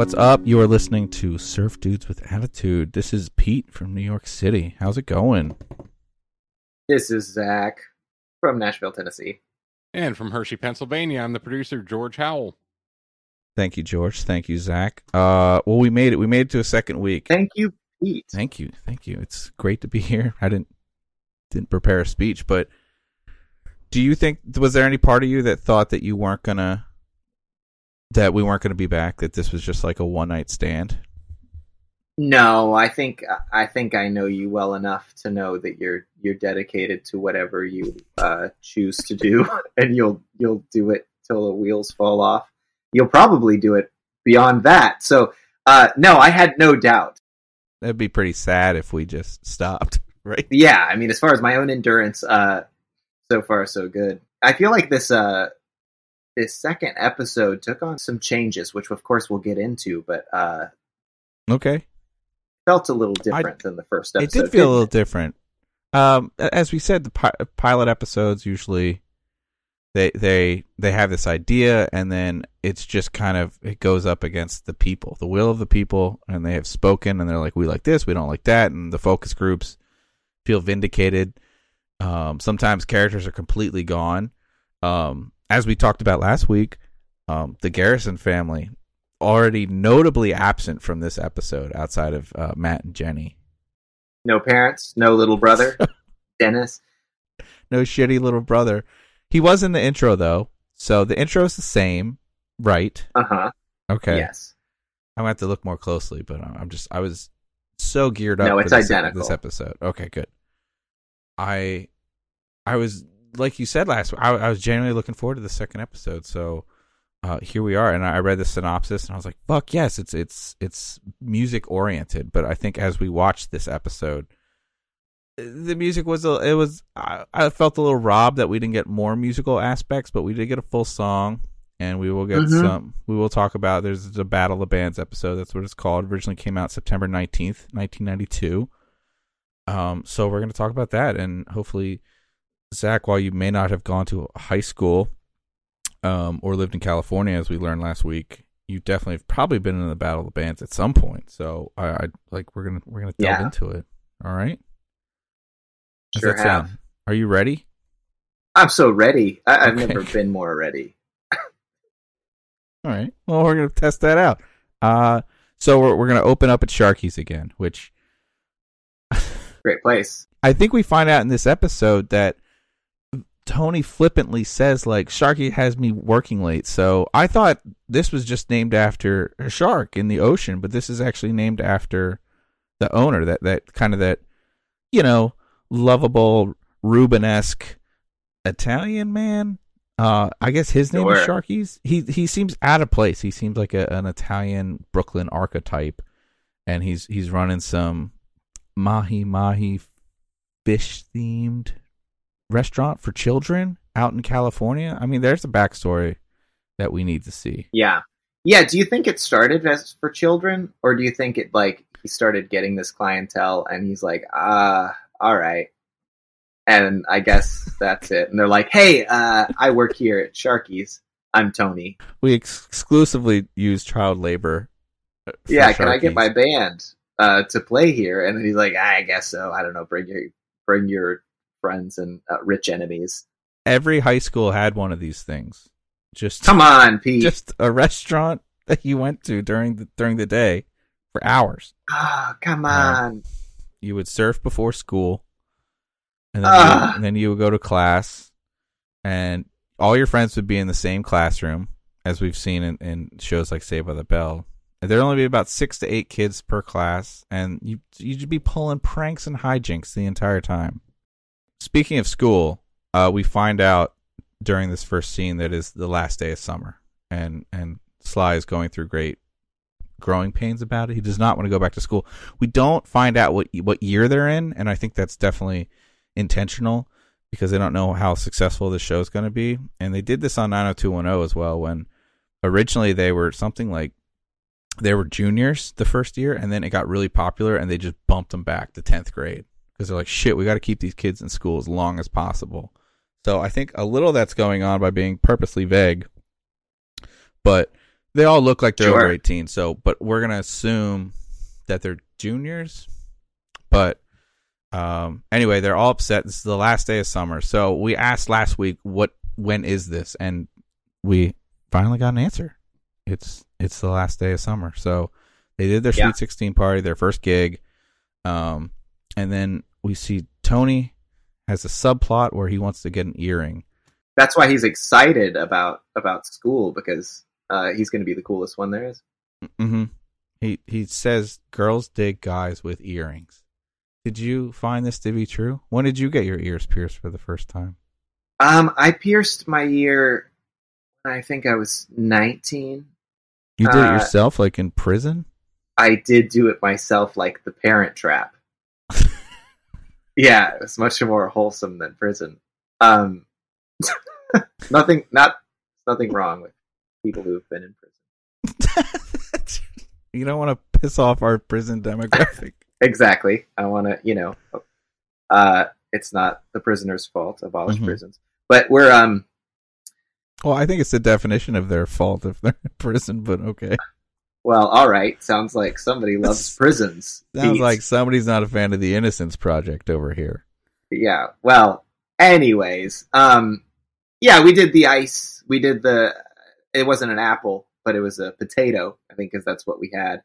What's up? You are listening to Surf Dudes with Attitude. This is Pete from New York City. How's it going? This is Zach from Nashville, Tennessee. And from Hershey, Pennsylvania, I'm the producer, George Howell. Thank you, George. Thank you, Zach. Uh, well, we made it. We made it to a second week. Thank you, Pete. Thank you. Thank you. It's great to be here. I didn't didn't prepare a speech, but do you think was there any part of you that thought that you weren't gonna that we weren't gonna be back? That this was just like a one night stand? No, I think I think I know you well enough to know that you're you're dedicated to whatever you uh, choose to do, and you'll you'll do it till the wheels fall off. You'll probably do it beyond that. So, uh, no, I had no doubt. That'd be pretty sad if we just stopped, right? Yeah, I mean, as far as my own endurance, uh, so far so good. I feel like this uh, this second episode took on some changes, which of course we'll get into, but uh, Okay. felt a little different than the first episode. It did feel a little it? different. Um, as we said, the pi- pilot episodes usually they they they have this idea, and then it's just kind of it goes up against the people, the will of the people, and they have spoken, and they're like, we like this, we don't like that, and the focus groups feel vindicated. Um, sometimes characters are completely gone. Um, as we talked about last week, um, the Garrison family already notably absent from this episode outside of uh, Matt and Jenny. No parents, no little brother, Dennis. no shitty little brother. He was in the intro though, so the intro is the same, right? Uh huh. Okay. Yes. I'm gonna have to look more closely, but I'm just I was so geared up. No, for it's this, identical. This episode. Okay, good. I I was like you said last. I, I was genuinely looking forward to the second episode. So uh, here we are, and I read the synopsis, and I was like, "Fuck yes!" It's it's it's music oriented. But I think as we watched this episode, the music was a, it was I, I felt a little robbed that we didn't get more musical aspects, but we did get a full song, and we will get Mhm. some. We will talk about there's a Battle of Bands episode. That's what it's called. Originally came out September nineteenth, nineteen ninety two. Um, so we're going to talk about that, and hopefully, Zach, while you may not have gone to high school, um, or lived in California, as we learned last week, you definitely have probably been in the Battle of the Bands at some point. So I, I like we're gonna we're gonna delve Yeah. into it. All right. How's Sure that sound? have. Are you ready? I'm so ready. I, I've Okay. never been more ready. All right. Well, we're gonna test that out. Uh, so we're we're gonna open up at Sharky's again, which Great place. I think we find out in this episode that Tony flippantly says like Sharky has me working late. So I thought this was just named after a shark in the ocean, but this is actually named after the owner. That that kind of that you know lovable Rubenesque Italian man. Uh, I guess his name is Sharky's. He he seems out of place. He seems like a, an Italian Brooklyn archetype, and he's he's running some mahi mahi fish themed restaurant for children out in California. I mean, there's a backstory that we need to see. Yeah. Yeah. Do you think it started as for children, or do you think it like he started getting this clientele and he's like, ah, all right. And I guess that's it. And they're like, hey, uh, I work here at Sharky's. I'm Tony. We ex- exclusively use child labor. uh, Yeah, can I get my band uh, to play here? And he's like, I guess so. I don't know. Bring your bring your friends and uh, rich enemies. Every high school had one of these things. Just Come on, Pete. just a restaurant that you went to during the during the day for hours. Ah, come Yeah. on. You would surf before school, and then, Ah. you, and then you would go to class, and all your friends would be in the same classroom, as we've seen in, in shows like Saved by the Bell. There'd only be about six to eight kids per class, and you you'd be pulling pranks and hijinks the entire time. Speaking of school, uh, we find out during this first scene that is the last day of summer, and and Sly is going through great growing pains about it. He does not want to go back to school. We don't find out what what year they're in, and I think that's definitely intentional because they don't know how successful this show is going to be. And they did this on 90210 as well when originally they were something like they were juniors the first year and then it got really popular and they just bumped them back to 10th grade because they're like shit, we got to keep these kids in school as long as possible. So I think a little that's going on by being purposely vague. But They all look like they're Sure. over 18, so but we're going to assume that they're juniors. But um anyway, they're all upset. This is the last day of summer. So we asked last week what when is this and we finally got an answer. It's it's the last day of summer. So they did their Yeah. Sweet 16 party, their first gig. Um and then we see Tony has a subplot where he wants to get an earring. That's why he's excited about about school because uh, he's going to be the coolest one there is. hmm He he says girls dig guys with earrings. Did you find this to be true? When did you get your ears pierced for the first time? Um, I pierced my ear. I think I was nineteen. You did it Uh, yourself, like in prison? I did do it myself, like the Parent Trap. Yeah, it was much more wholesome than prison. Um, nothing, not nothing wrong with people who've been in prison. you don't want to piss off our prison demographic. Exactly. I want to, you know, uh, it's not the prisoner's fault. Abolish Mhm. prisons, but we're um, well, I think it's the definition of their fault if they're in prison, but okay. Well, all right. Sounds like somebody loves prisons. Sounds Pete. like somebody's not a fan of the Innocence Project over here. yeah well anyways um yeah we did the ice we did the it wasn't an apple but it was a potato i think because that's what we had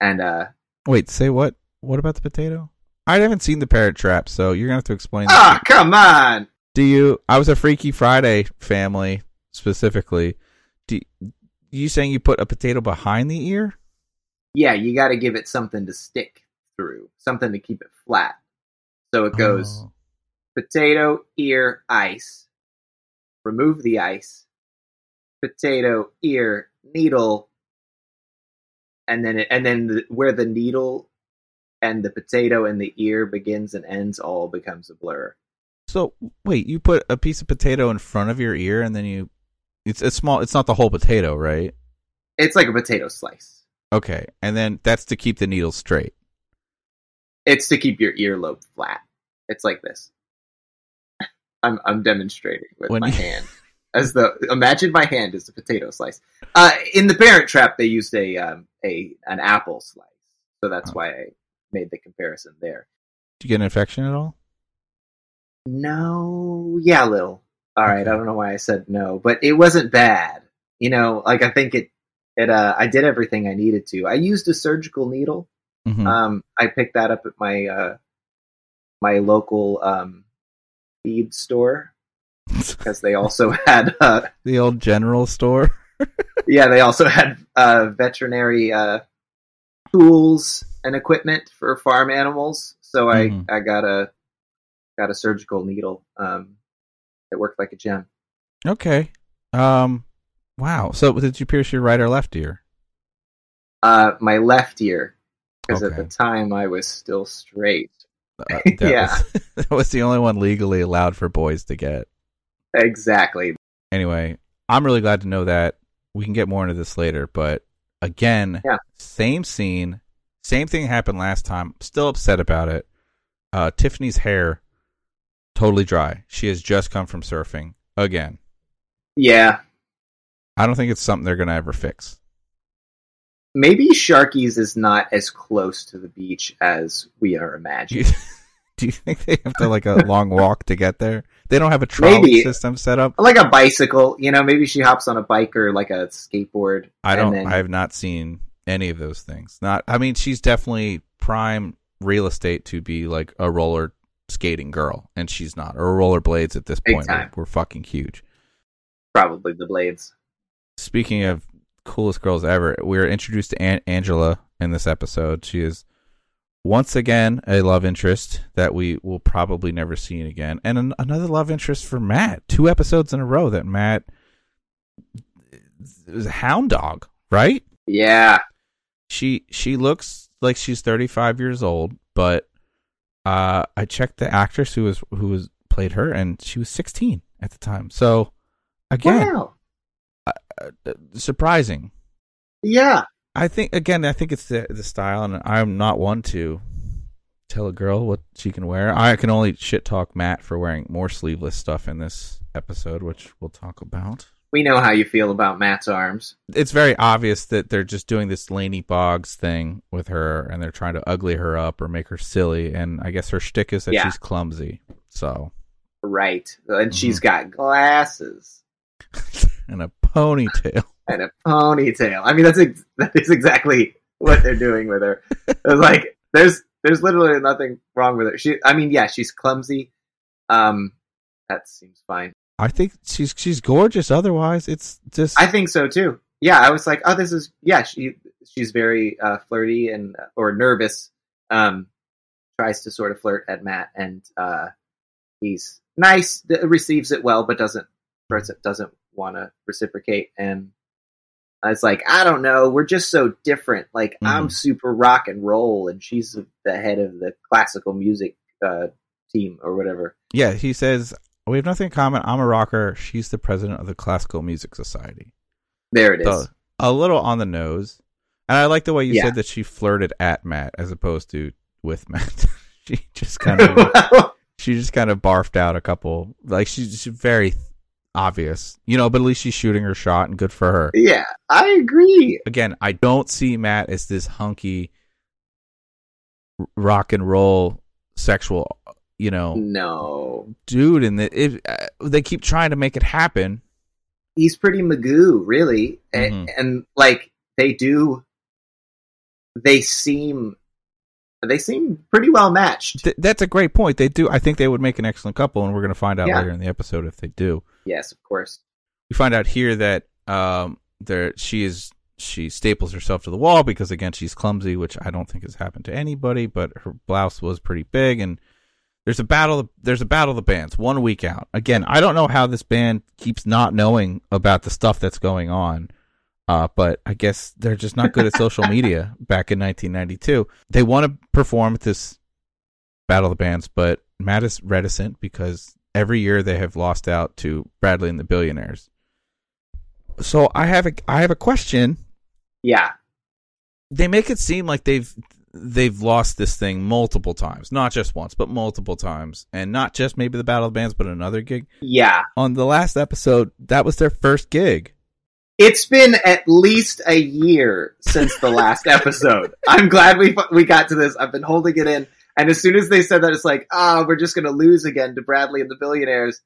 and uh Wait, say what? What about the potato? I haven't seen the Parent Trap, so you're gonna have to explain. that. ah come on Do you? I was a Freaky Friday family specifically. Do you saying you put a potato behind the ear? yeah you got to give it something to stick through something to keep it flat so it goes Oh. potato ear ice remove the ice potato ear needle and then it, and then the, where the needle and the potato and the ear begins and ends all becomes a blur So wait, you put a piece of potato in front of your ear, and then you. It's a small. It's not the whole potato, right? it's like a potato slice Okay, and then that's to keep the needle straight. it's to keep your earlobe flat it's like this i'm i'm demonstrating with When my you- hand as the imagine my hand as a potato slice uh in the parent trap they used a um a an apple slice so that's Oh. why i made the comparison there Did you get an infection at all? No, yeah, a little. All right. I don't know why I said no, but it wasn't bad. You know, like I think it, it. Uh, I did everything I needed to. I used a surgical needle. Mhm. Um, I picked that up at my uh, my local um, feed store because they also had. Uh, the old general store. yeah, they also had uh, veterinary uh, tools and equipment for farm animals. So I, Mhm. I got a got a surgical needle. Um, it worked like a gem. Okay. Um. Wow. So did you pierce your right or left ear? Uh, my left ear, because at the time I was still straight. Uh, that Yeah. Was, that was the only one legally allowed for boys to get. Exactly. Anyway, I'm really glad to know that. We can get more into this later, but again, Yeah. same scene, same thing happened last time. Still upset about it. Uh, Tiffany's hair totally dry. She has just come from surfing again. Yeah. I don't think it's something they're gonna ever fix. Maybe Sharky's is not as close to the beach as we are Do you, do you think they have to like a long walk to get there? They don't have a trolley Maybe. system set up. like a bicycle, you know, maybe she hops on a bike or like a skateboard. I don't. then- I have not seen any of those things. Not. I mean, she's definitely prime real estate to be like a roller skating girl, and she's not. Or roller blades at this Big point. We're, time. we're fucking huge. probably the blades. Speaking of coolest girls ever, we're introduced to An- Angela in this episode. She is once again a love interest that we will probably never see again, and an- another love interest for Matt. Two episodes in a row that Matt is a hound dog, right? Yeah. she she looks like she's 35 years old but uh i checked the actress who was who was played her and she was 16 at the time so again Wow. uh, surprising Yeah. i think again i think it's the the style and i'm not one to tell a girl what she can wear i can only shit talk matt for wearing more sleeveless stuff in this episode which we'll talk about we know how you feel about Matt's arms. it's very obvious that they're just doing this Laney Boggs thing with her, and they're trying to ugly her up or make her silly. And I guess her shtick is that Yeah. she's clumsy, so Right. And Mm-hmm. she's got glasses and a ponytail. and a ponytail. I mean, that's ex- that is exactly what they're doing with her. It's like there's there's literally nothing wrong with her. She, I mean, yeah, she's clumsy. Um, that seems fine. I think she's she's gorgeous. Otherwise, it's just I think so too. Yeah, I was like, oh, this is yeah. She she's very uh, flirty and or nervous. Um, tries to sort of flirt at Matt, and uh, he's nice, th- receives it well, but doesn't doesn't want to reciprocate. And I was like, I don't know, we're just so different. Like I'm Mhm. super rock and roll, and she's the head of the classical music uh, team or whatever. yeah. He says we have nothing in common. I'm a rocker. She's the president of the Classical Music Society. There it is. So a little on the nose. And I like the way you Yeah. said that she flirted at Matt as opposed to with Matt. she just kind of she just kind of barfed out a couple like she's, she's very obvious you know but at least she's shooting her shot and good for her yeah, I agree. again i don't see matt as this hunky rock and roll sexual you know No, dude and the, if uh, they keep trying to make it happen he's pretty Magoo, really, A- Mhm. and, like they do. They seem, they seem pretty well matched. Th- that's a great point they do i think they would make an excellent couple and we're going to find out Yeah. later in the episode if they do Yes, of course. we find out here that um there she is she staples herself to the wall because again she's clumsy which i don't think has happened to anybody but her blouse was pretty big and there's a battle there's a battle of the bands one week out again i don't know how this band keeps not knowing about the stuff that's going on uh, but I guess they're just not good at social media back in 1992. They want to perform at this Battle of the Bands, but Matt is reticent because every year they have lost out to Bradley and the Billionaires. So I have a I have a question. Yeah, They make it seem like they've they've lost this thing multiple times, not just once, but multiple times, and not just maybe the Battle of the Bands, but another gig. yeah. On the last episode, that was their first gig. It's been at least a year since the last episode. I'm glad we we got to this. I've been holding it in, and as soon as they said that, it's like, ah, we're just gonna lose again to Bradley and the Billionaires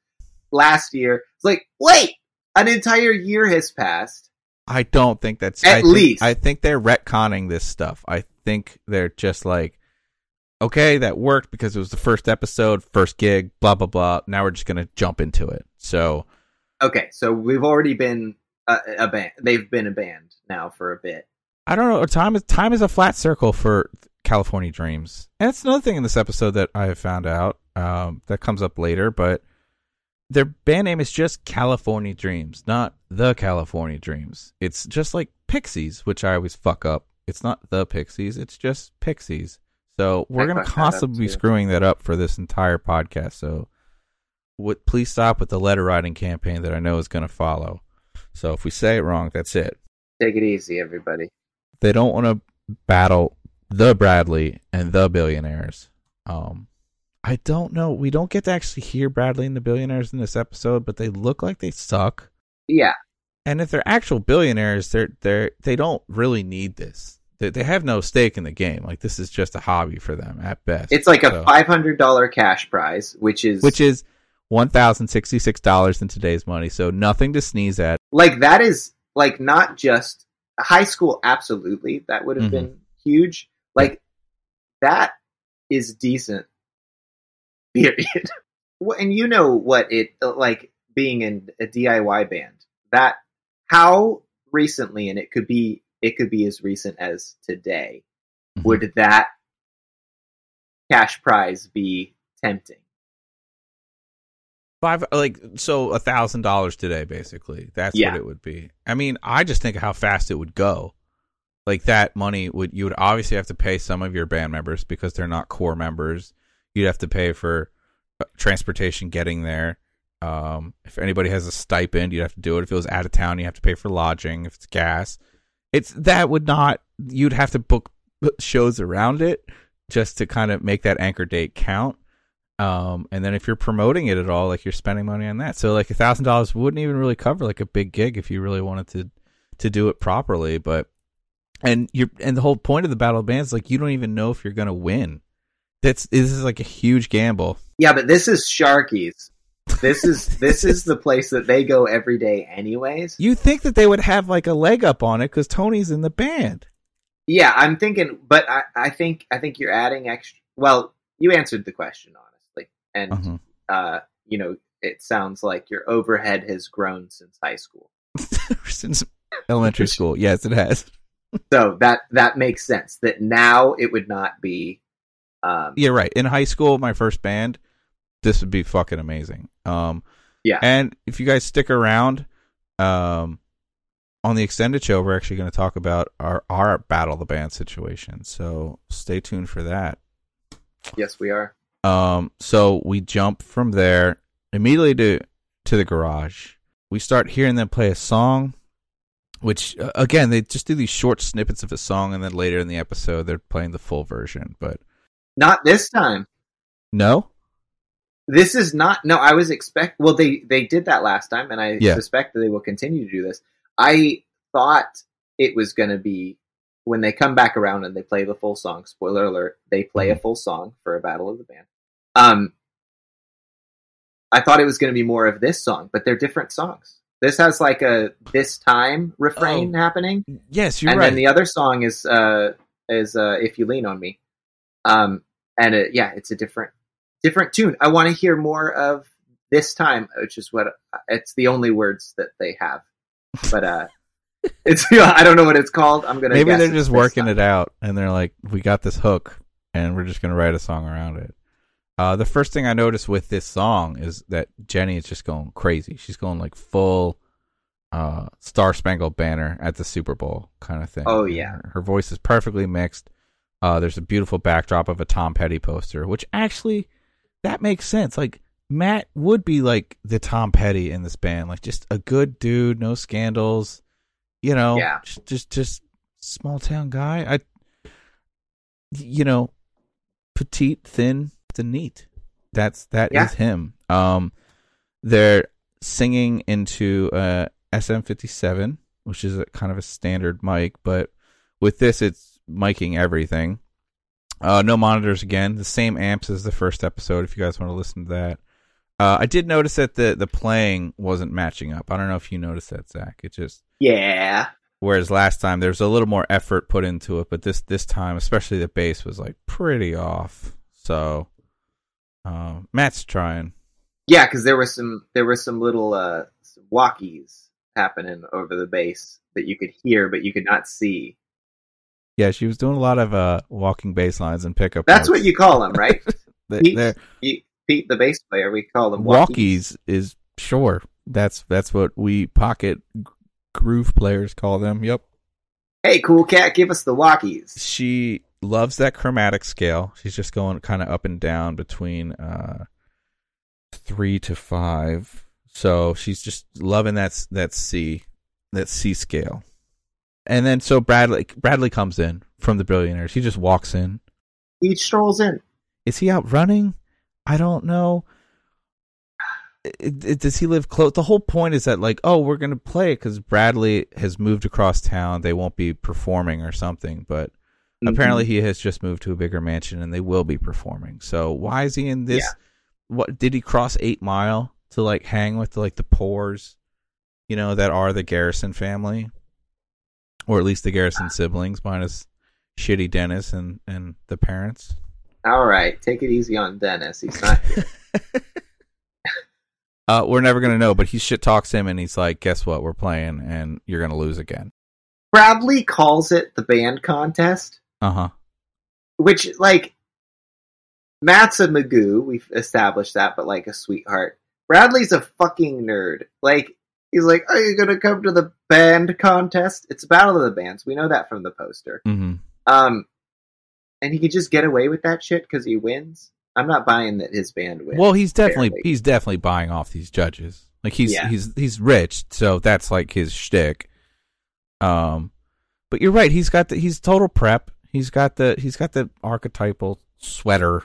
last year. It's like, wait, an entire year has passed. I don't think that's At I think- least. I think they're retconning this stuff. I think they're just like, okay, that worked because it was the first episode, first gig, blah blah blah. Now we're just gonna jump into it. So Okay, so we've already been a, a band. They've been a band now for a bit. I don't know. Time is time is a flat circle for California Dreams, and that's another thing in this episode that I have found out um, that comes up later. But their band name is just California Dreams, not the California Dreams. It's just like Pixies, which I always fuck up. It's not the Pixies; it's just Pixies. So we're I gonna fucked that up, constantly be screwing that up for this entire podcast. So, what? Please stop with the letter writing campaign that I know is gonna follow. So if we say it wrong, that's it Take it easy, everybody. they don't want to battle the Bradley and the billionaires. Um, I don't know. We don't get to actually hear Bradley and the billionaires in this episode, but they look like they suck. Yeah, And if they're actual billionaires, they're they're they don't really need this. They they have no stake in the game. Like this is just a hobby for them at best. it's like a So- five hundred dollar cash prize, which is which is one thousand sixty six dollars in today's money. So nothing to sneeze at. like that is like not just high school. Absolutely, that would have Mhm. been huge. Like that is decent. Period. Well, and you know what it like being in a DIY band. That how recently, and it could be it could be as recent as today. Mhm. Would that cash prize be tempting? Five like so a thousand dollars today, basically. That's Yeah. what it would be. I mean, I just think of how fast it would go. Like that money would you would obviously have to pay some of your band members because they're not core members. You'd have to pay for uh, transportation getting there. Um, if anybody has a stipend, you'd have to do it. If it was out of town, you have to pay for lodging. If it's gas, it's that would not. You'd have to book shows around it just to kind of make that anchor date count. Um, and then if you're promoting it at all, like you're spending money on that. So like a thousand dollars wouldn't even really cover like a big gig if you really wanted to to do it properly. But and you're and the whole point of the battle of bands like you don't even know if you're gonna win. That's this is like a huge gamble. Yeah, but this is Sharky's. This is this is the place that they go every day, anyways. You think that they would have like a leg up on it because Tony's in the band. Yeah, I'm thinking, but I, I think I think you're adding extra. Well, you answered the question honestly, and Uh-huh. uh, you know, it sounds like your overhead has grown since high school. Since elementary school, yes, it has. So that that makes sense. That now it would not be. Um, Yeah, right. In high school, my first band, this would be fucking amazing. Um, Yeah. And if you guys stick around, um, on the extended show, we're actually going to talk about our our battle the band situation. So stay tuned for that. Yes, we are. Um, so we jump from there immediately to to the garage. We start hearing them play a song, which uh, again they just do these short snippets of a song, and then later in the episode they're playing the full version. But Not this time. no, This is not. No, I was expect. Well, they they did that last time, and I Yeah. suspect that they will continue to do this. I thought it was going to be when they come back around and they play the full song. Spoiler alert: they play a full song for a battle of the band. Um, I thought it was going to be more of this song, but they're different songs. This has like a this time refrain happening, yes, you're and right. then the other song is uh is uh if you lean on me um and it, yeah it's a different different tune i want to hear more of this time which is what it's the only words that they have but uh it's i don't know what it's called i'm gonna Maybe guess they're just working time. it out, and they're like, "We got this hook, and we're just gonna write a song around it." Uh, the first thing I noticed with this song is that Jenny is just going crazy. She's going like full uh, Star Spangled Banner at the Super Bowl kind of thing. Oh, yeah. her, her voice is perfectly mixed. Uh, there's a beautiful backdrop of a Tom Petty poster, which actually that makes sense. Like Matt would be like the Tom Petty in this band, like just a good dude, no scandals, you know, Yeah. just just, just small town guy. I, you know, petite, thin, and neat. That's that is Yeah. him. Um, they're singing into uh SM57, which is a kind of a standard mic, but with this, it's miking everything. Uh, no monitors again. The same amps as the first episode. If you guys want to listen to that, uh, I did notice that the the playing wasn't matching up. I don't know if you noticed that, Zach. It just yeah whereas last time there was a little more effort put into it, but this this time, especially the bass, was like pretty off. So, uh, Matt's trying. yeah because there were some there were some little uh some walkies happening over the bass that you could hear but you could not see Yeah, she was doing a lot of uh walking bass lines and pickup. that's what you call them right They- Pete? they're- Pete, Pete the bass player we call them walkies. walkies is sure. That's that's what we pocket groove players call them. Yep. Hey, cool cat, give us the walkies. She loves that chromatic scale. She's just going kind of up and down between uh three to five. So she's just loving that that C that C scale. And then so Bradley Bradley comes in from the Billionaires. He just walks in. He strolls in. Is he out running? I don't know. It- it- does he live close? The whole point is that like, oh, we're gonna play because Bradley has moved across town. They won't be performing or something, but Mm-hmm. apparently he has just moved to a bigger mansion and they will be performing. So why is he in this? What did he cross Eight Mile to like hang with like the poors, you know, that are the Garrison family, or at least the Garrison siblings, minus shitty Dennis and and the parents. All right, take it easy on Dennis. He's not here. Uh, we're never gonna know, but he shit talks him, and he's like, "Guess what? We're playing, and you're gonna lose again." Bradley calls it the band contest, Uh huh. which like Matt's a Magoo. We've established that, but like a sweetheart. Bradley's a fucking nerd. Like he's like, "Are you gonna come to the band contest?" It's a battle of the bands. We know that from the poster. hmm Um, and he could just get away with that shit because he wins. I'm not buying that his band wins. Well, he's definitely Barely. he's definitely buying off these judges. Like he's Yeah. he's he's rich, so that's like his shtick. Um, but you're right. He's got the he's total prep. He's got the he's got the archetypal sweater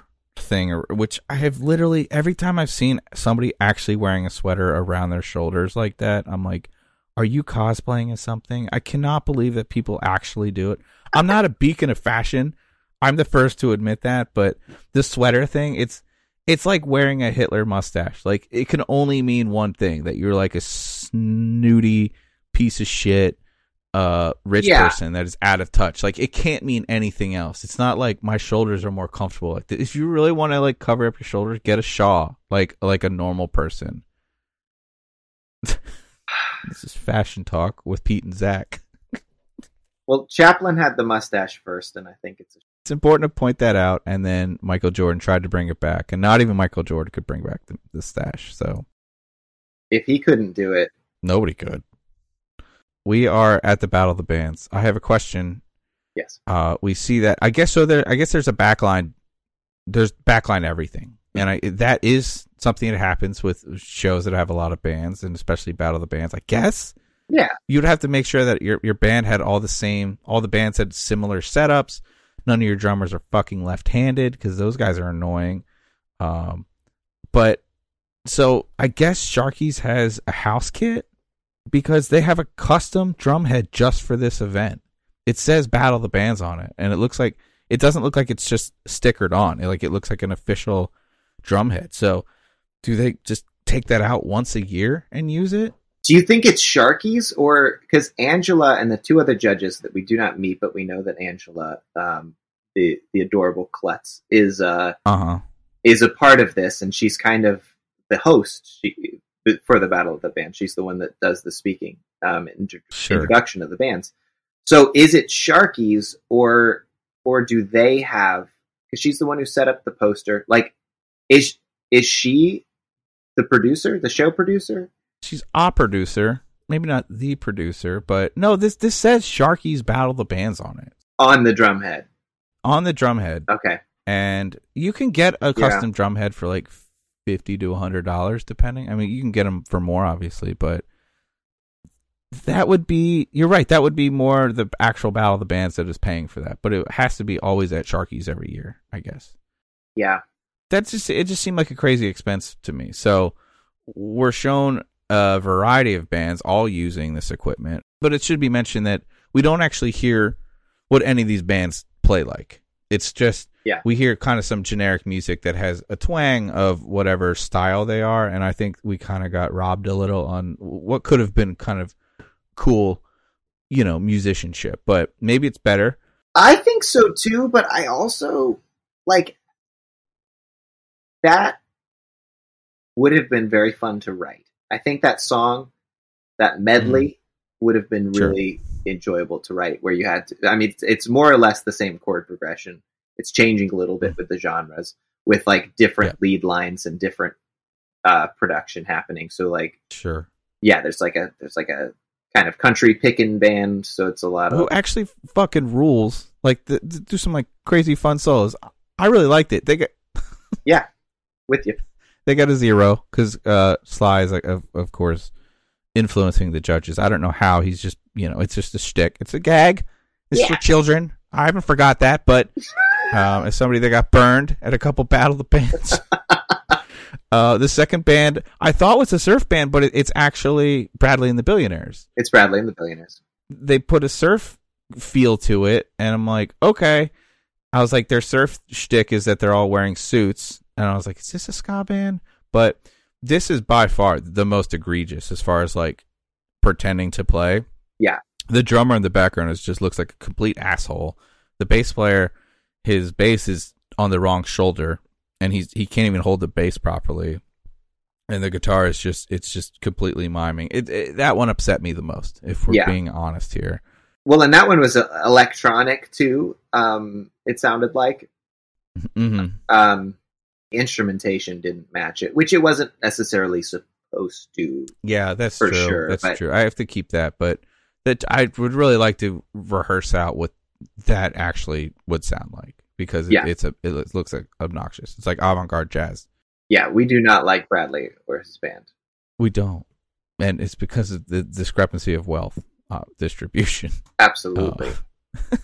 thing, which I have literally every time I've seen somebody actually wearing a sweater around their shoulders like that, I'm like, are you cosplaying as something? I cannot believe that people actually do it. I'm not a beacon of fashion. I'm the first to admit that, but the sweater thing, it's it's like wearing a Hitler mustache. Like it can only mean one thing that you're like a snooty piece of shit uh rich Yeah. person that is out of touch. Like it can't mean anything else. It's not like my shoulders are more comfortable. Like if you really want to like cover up your shoulders, get a shawl like like a normal person. this is fashion talk with Pete and Zach. Well, Chaplin had the mustache first, and I think it's a It's important to point that out. And then Michael Jordan tried to bring it back, and not even Michael Jordan could bring back the, the stash. So if he couldn't do it, nobody could. We are at the Battle of the Bands. I have a question. yes. Uh, we see that. I guess so. There. I guess there's a backline. There's backline everything, and I that is something that happens with shows that have a lot of bands, and especially Battle of the Bands. I guess. Yeah. You'd have to make sure that your your band had all the same. All the bands had similar setups. None of your drummers are fucking left-handed because those guys are annoying. Um, but so I guess Sharky's has a house kit because they have a custom drum head just for this event. It says Battle the Bands on it, and it looks like it doesn't look like it's just stickered on. It, like it looks like an official drum head. So, do they just take that out once a year and use it? Do you think it's Sharky's or because Angela and the two other judges that we do not meet, but we know that Angela, um, the the adorable Klutz, is uh Uh huh. is a part of this, and she's kind of the host she, for the Battle of the Bands. She's the one that does the speaking, um, intro- Sure. introduction of the bands. So is it Sharky's or or do they have? Because she's the one who set up the poster. Like, is is she the producer, the show producer? She's a producer, maybe not the producer, but no. This this says Sharky's Battle the Bands on it on the drumhead. on the drumhead. Okay. and you can get a custom drum head for like fifty to hundred dollars, depending. I mean, you can get them for more, obviously, but that would be. You're right. That would be more the actual battle of the bands that is paying for that. But it has to be always at Sharky's every year, I guess. Yeah. That's just it. Just seemed like a crazy expense to me. So we're shown a variety of bands all using this equipment, but it should be mentioned that we don't actually hear what any of these bands play like. It's just Yeah. we hear kind of some generic music that has a twang of whatever style they are, and I think we kind of got robbed a little on what could have been kind of cool, you know, musicianship. But maybe it's better. I think so too, but I also like that would have been very fun to write. I think that song, that medley, mm. would have been Sure. really enjoyable to write. Where you had, to, I mean, it's, it's more or less the same chord progression. It's changing a little bit with the genres, with like different lead lines and different uh, production happening. So like, Sure. yeah, there's like a there's like a kind of country picking band. So it's a lot of who actually fucking rules. Like, th- th- do some like crazy fun solos. I really liked it. They got yeah, with you. they got a zero because uh, Sly is like, of, of course, influencing the judges. I don't know how. He's just you know, it's just a shtick. It's a gag. It's for children. I haven't forgot that, but um, as somebody that got burned at a couple battle of the bands. Uh, the second band I thought was a surf band, but it, it's actually Bradley and the Billionaires. It's Bradley and the Billionaires. they put a surf feel to it, and I'm like, okay. I was like, their surf shtick is that they're all wearing suits, and I was like, is this a ska band? But this is by far the most egregious as far as like pretending to play. Yeah. The drummer in the background is just looks like a complete asshole. The bass player, his bass is on the wrong shoulder, and he's he can't even hold the bass properly. And the guitar is just it's just completely miming. It, it that one upset me the most, if we're Yeah. being honest here. Well, and that one was uh, electronic too. Um, it sounded like hmm um, instrumentation didn't match it, which it wasn't necessarily supposed to. Yeah, that's For true. sure, that's but- true. I have to keep that, but that I would really like to rehearse out what that actually would sound like because it, Yeah. it's a it looks like obnoxious. It's like avant-garde jazz. Yeah, we do not like Bradley or his band. We don't, and it's because of the discrepancy of wealth uh, distribution. Absolutely.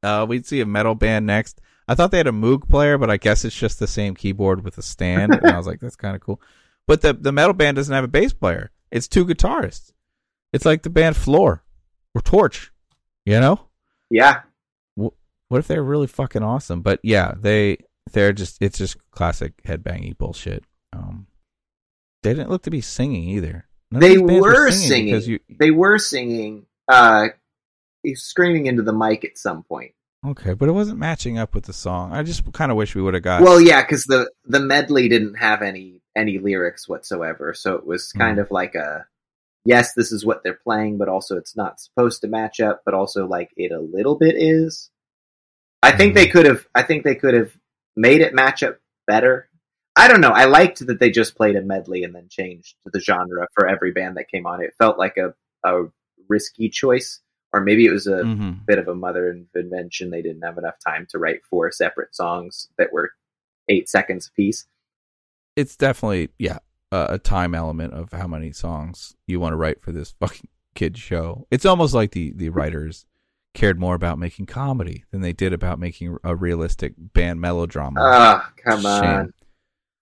Uh, we'd see a metal band next. I thought they had a Moog player, but I guess it's just the same keyboard with a stand. and I was like, that's kind of cool. But the the metal band doesn't have a bass player. It's two guitarists. It's like the band Floor or Torche. You know? Yeah. What if they're really fucking awesome? But yeah, they they're just it's just classic headbanging bullshit. Um, they didn't look to be singing either. None They bands were singing singing. you They were singing, uh, screaming into the mic at some point. okay, but it wasn't matching up with the song. I just kind of wish we would have got. Well, yeah, because the the medley didn't have any any lyrics whatsoever, so it was kind of like a yes, this is what they're playing, but also it's not supposed to match up, but also like it a little bit is. I think they could have. I think they could have made it match up better. I don't know. I liked that they just played a medley and then changed the genre for every band that came on. It felt like a a risky choice, or maybe it was a Mhm. bit of a mother invention. They didn't have enough time to write four separate songs that were eight seconds apiece. it's definitely yeah a, a time element of how many songs you want to write for this fucking kid show. It's almost like the the writers cared more about making comedy than they did about making a realistic band melodrama. Ah, come Shame. on.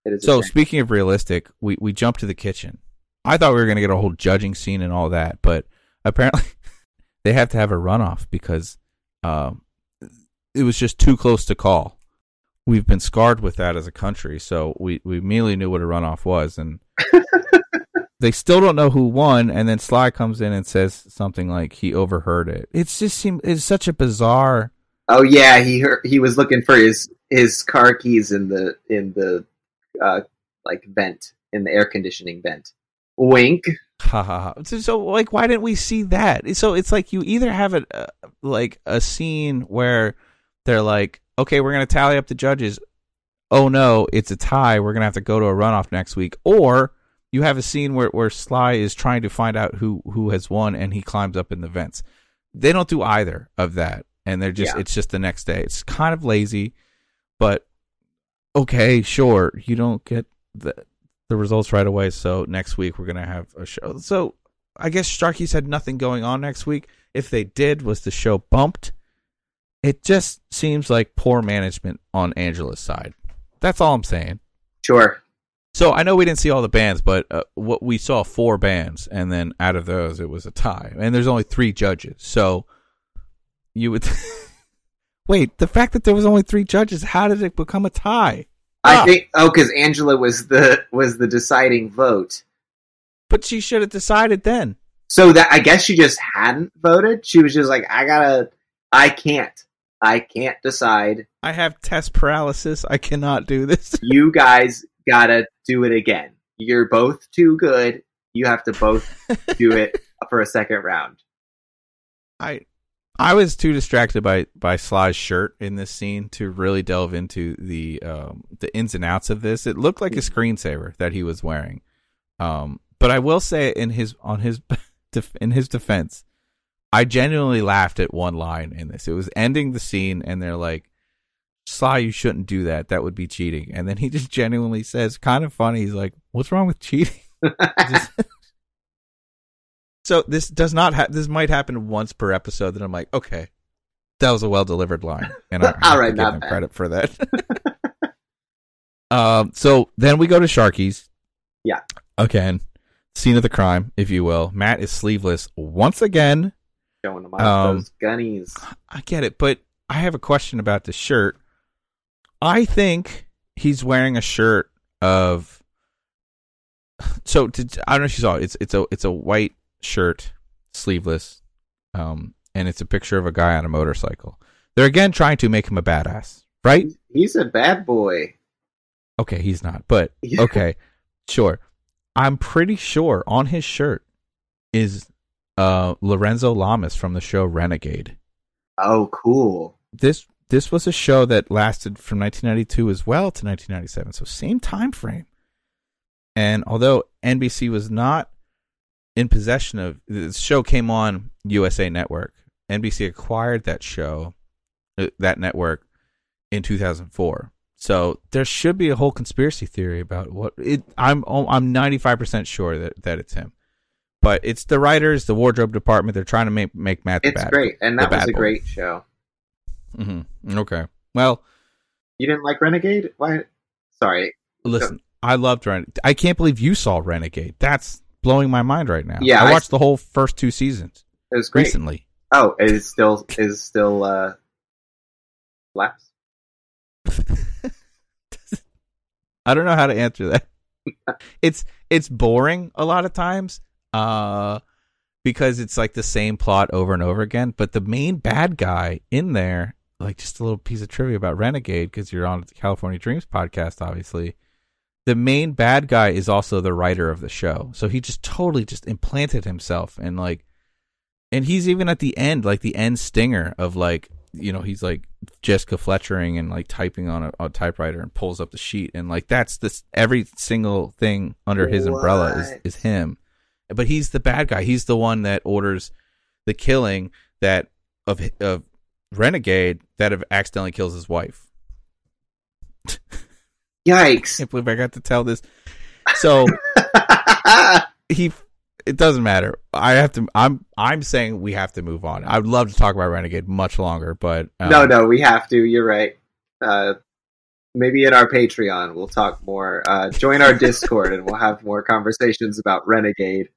It is a So speaking of realistic, we we jump to the kitchen. I thought we were going to get a whole judging scene and all that, but apparently they have to have a runoff because um, it was just too close to call. We've been scarred with that as a country, so we we immediately knew what a runoff was, and they still don't know who won. And then Sly comes in and says something like he overheard it. It's just seemed it's such a bizarre. oh yeah, he heard, he was looking for his his car keys in the in the uh, like vent in the air conditioning vent. Wink. Ha ha ha. So, so, like, why didn't we see that? So it's like you either have a uh, like a scene where they're like, okay, we're gonna tally up the judges. Oh no, it's a tie. We're gonna have to go to a runoff next week, or you have a scene where where Sly is trying to find out who who has won, and he climbs up in the vents. They don't do either of that, and they're just Yeah. it's just the next day. It's kind of lazy, but okay, sure. You don't get the the results right away. So next week we're gonna have a show. So I guess Sharky's had nothing going on next week. If they did, was the show bumped? It just seems like poor management on Angela's side. That's all I'm saying. Sure. So I know we didn't see all the bands, but uh, what we saw four bands, and then out of those it was a tie, and there's only three judges. So you would wait. The fact that there was only three judges, how did it become a tie? I Ah. think oh, because Angela was the was the deciding vote. But she should have decided then. So that I guess she just hadn't voted. She was just like, I gotta, I can't, I can't decide. I have test paralysis. I cannot do this. You guys gotta do it again. You're both too good. You have to both do it for a second round. I I was too distracted by by Sly's shirt in this scene to really delve into the um, the ins and outs of this. It looked like a screensaver that he was wearing. Um, but I will say in his on his in his defense, I genuinely laughed at one line in this. It was ending the scene, and they're like, "Sly, you shouldn't do that. That would be cheating." And then he just genuinely says, kind of funny. He's like, "What's wrong with cheating?" Just- so this does not ha- this might happen once per episode that I'm like, okay, that was a well delivered line, and I, I All have right, give them bad. credit for that. um, so then we go to Sharky's. Yeah. Again, scene of the crime, if you will. Matt is sleeveless once again. Showing them off Um, those gunnies. I get it, but I have a question about the shirt. I think he's wearing a shirt of. So to, I don't know if you saw it. It's it's a it's a white shirt, sleeveless, um, and it's a picture of a guy on a motorcycle. They're again trying to make him a badass, right? He's a bad boy. Okay, he's not, but okay, sure. I'm pretty sure on his shirt is uh Lorenzo Lamas from the show Renegade. Oh, cool. this this was a show that lasted from 1992 as well to 1997 so same time frame and although nbc was not in possession of the show came on usa network nbc acquired that show uh, that network in 2004 so there should be a whole conspiracy theory about what it i'm i'm 95% sure that that it's him but it's the writers the wardrobe department they're trying to make make matt the It's bad great, and that was a boy. great show. Hmm Okay. Well, You didn't like Renegade? Why? Sorry. Listen, I loved Renegade. I can't believe you saw Renegade. That's blowing my mind right now. Yeah, I I- watched the whole first two seasons It was great. recently. Oh, it is still is still uh lapse. I don't know how to answer that. it's it's boring a lot of times, uh, because it's like the same plot over and over again. But the main bad guy in there, like just a little piece of trivia about Renegade, because you're on the California Dreams podcast, obviously. The main bad guy is also the writer of the show, so he just totally just implanted himself and like, and he's even at the end, like the end stinger of like, you know, he's like Jessica Fletchering and like typing on a, a typewriter and pulls up the sheet and like that's this every single thing under his umbrella is is him. But he's the bad guy. He's the one that orders the killing that of of Renegade that have accidentally kills his wife. Yikes! can't believe I got to tell this. So he it doesn't matter. I have to I'm I'm saying we have to move on. I would love to talk about Renegade much longer, but um, no, no, we have to. You're right. Uh, maybe at our Patreon we'll talk more. Uh, join our Discord and we'll have more conversations about Renegade.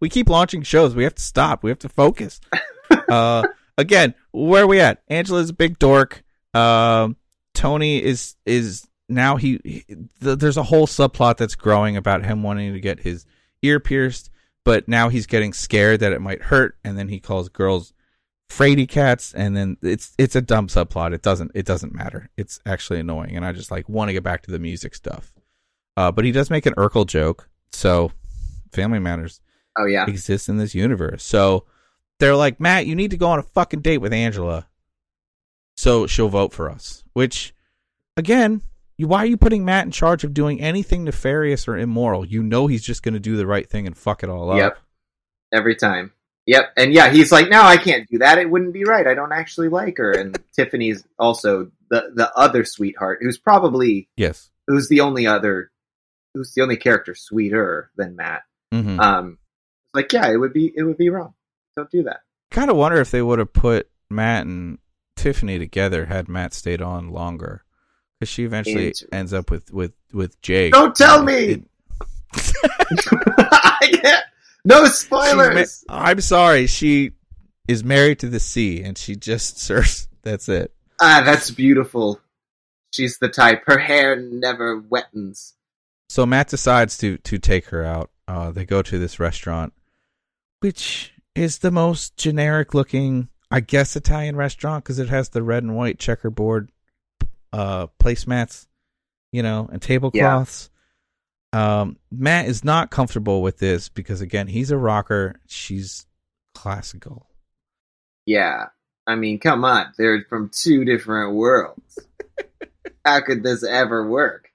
we keep launching shows. We have to stop. We have to focus. uh, again, where are we at? Angela's a big dork. Um, Tony is is now he, he th- there's a whole subplot that's growing about him wanting to get his ear pierced, but now he's getting scared that it might hurt, and then he calls girls fraidy cats, and then it's it's a dumb subplot. It doesn't it doesn't matter. It's actually annoying, and I just like want to get back to the music stuff. Uh, but he does make an Urkel joke, so Family Matters Oh yeah, exists in this universe. So they're like, Matt, you need to go on a fucking date with Angela. So she'll vote for us. Which, again, why are you putting Matt in charge of doing anything nefarious or immoral? You know he's just going to do the right thing and fuck it all up. Yep. every time. Yep, and yeah, he's like, no, I can't do that. It wouldn't be right. I don't actually like her. And Tiffany's also the the other sweetheart, who's probably Yes. who's the only other, who's the only character sweeter than Matt. hmm Um, like, yeah, it would be it would be wrong. Don't do that. Kind of wonder if they would have put Matt and Tiffany together had Matt stayed on longer. Because she eventually ends up with, with, with Jake. Don't tell me! it- I can't. No spoilers. ma- I'm sorry. She is married to the sea, and she just serves. That's it. ah, that's beautiful. She's the type. Her hair never wettens. So Matt decides to to take her out. Uh, they go to this restaurant, which is the most generic looking, I guess, Italian restaurant because it has the red and white checkerboard uh, placemats, you know, and tablecloths. Um, Matt is not comfortable with this because again, he's a rocker. She's classical. Yeah. I mean, come on. They're from two different worlds. How could this ever work?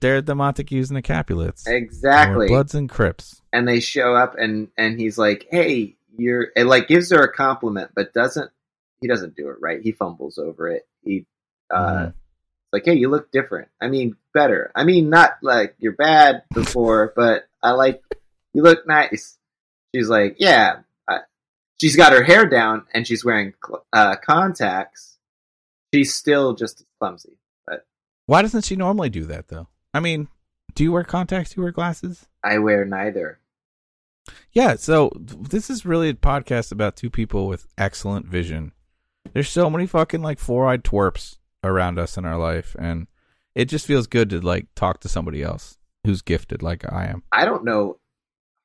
They're the Montagues and the Capulets. Exactly. Bloods and Crips. And they show up and and he's like, "Hey, you're," and like gives her a compliment, but doesn't. He doesn't do it right. He fumbles over it. He, uh, Mhm. like, "Hey, you look different. I mean, better. I mean, not like you're bad before, but I like you look nice." She's like, "Yeah." She's got her hair down and she's wearing uh, contacts. She's still just clumsy. Why doesn't she normally do that though? I mean, do you wear contacts? Do you wear glasses? I wear neither. Yeah, so this is really a podcast about two people with excellent vision. There's so many fucking like four-eyed twerps around us in our life and it just feels good to like talk to somebody else who's gifted like I am. I don't know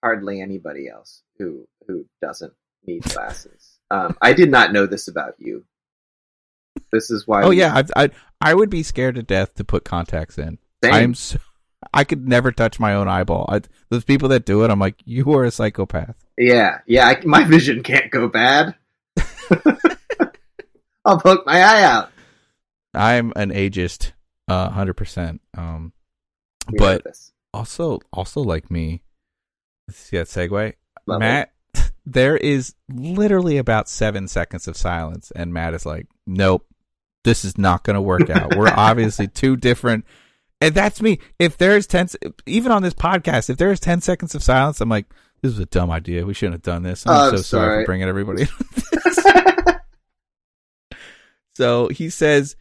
hardly anybody else who who doesn't need glasses. um, I did not know this about you. This is why. Oh we- yeah, I I I would be scared to death to put contacts in. same. I'm so, I could never touch my own eyeball. I, those people that do it, I'm like, you are a psychopath. yeah, yeah. I, my vision can't go bad. I'll poke my eye out. I'm an ageist, uh, hundred percent. Um, We but also, also like me, see that segue, Level. Matt. There is literally about seven seconds of silence, and Matt is like, "Nope, this is not going to work out. We're obviously two different." And that's me. If there's ten, even on this podcast, if there's ten seconds of silence, I'm like, "This was a dumb idea. We shouldn't have done this." I'm Oh, I'm so sorry sorry. for bringing everybody. So he says,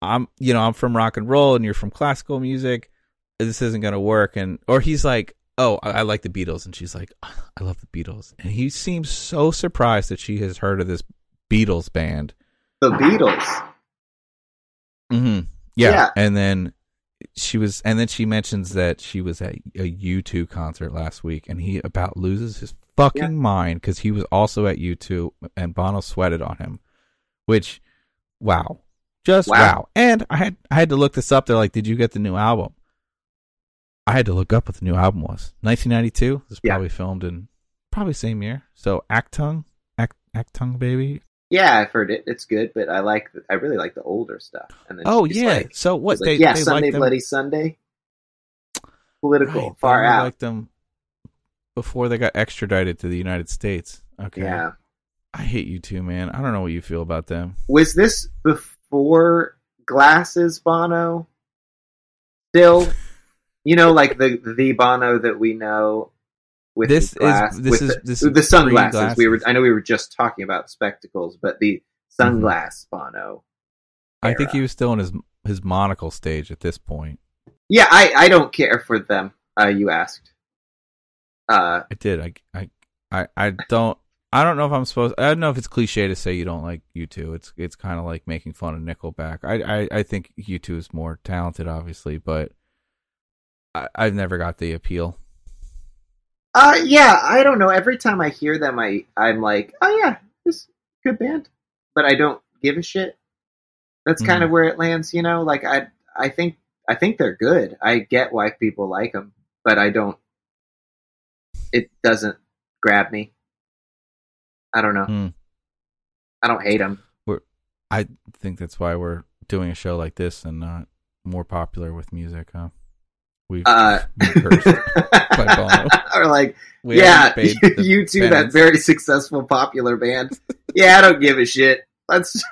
I'm you know I'm from rock and roll and you're from classical music. This isn't gonna work. And or he's like, oh, I, I like the Beatles, and she's like, "Oh, I love the Beatles, and he seems so surprised that she has heard of this Beatles band. The Beatles. hmm Yeah. Yeah. and then she was, and then she mentions that she was at a U two concert last week, and he about loses his fucking Yeah. mind because he was also at U two, and Bono sweated on him, which, wow, just wow. Wow. And I had I had to look this up. They're like, did you get the new album? I had to look up what the new album was. 1992. This was Yeah. probably filmed in probably same year. So Achtung, Act Achtung baby. Yeah, I've heard it. It's good, but I like. I really like the older stuff. And then Oh yeah. like- so what she's like, yeah, they Sunday like them, Bloody Sunday. Political, Right, far they out. Liked them before they got extradited to the United States. Okay. Yeah. I hate you too, man. I don't know what you feel about them. Was this before glasses Bono? Still, you know, like the the Bono that we know with This the glass, is- this with is- the, this is the sunglasses. pre-glasses. We were. I know we were just talking about spectacles, but the Mm-hmm. sunglass Bono. I think he was still in his his monocle stage at this point. Yeah, I I don't care for them. Uh, you asked. Uh, I did. I I I, I don't I don't know if I'm supposed I don't know if it's cliche to say you don't like U two. It's it's kind of like making fun of Nickelback. I I, I think U two is more talented obviously, but I, I've never got the appeal. Uh, yeah, I don't know. Every time I hear them, I I'm like, oh yeah, this is a good band, but I don't give a shit. That's kind of Mm. where it lands, you know. Like I I think I think they're good. I get why people like them, but I don't. It doesn't grab me. I don't know. Hmm. I don't hate them. We're, I think that's why we're doing a show like this and not more popular with music, huh? We've Uh, by Or like We yeah, haven't paid the U two, that very successful popular band. yeah, I don't give a shit. Let's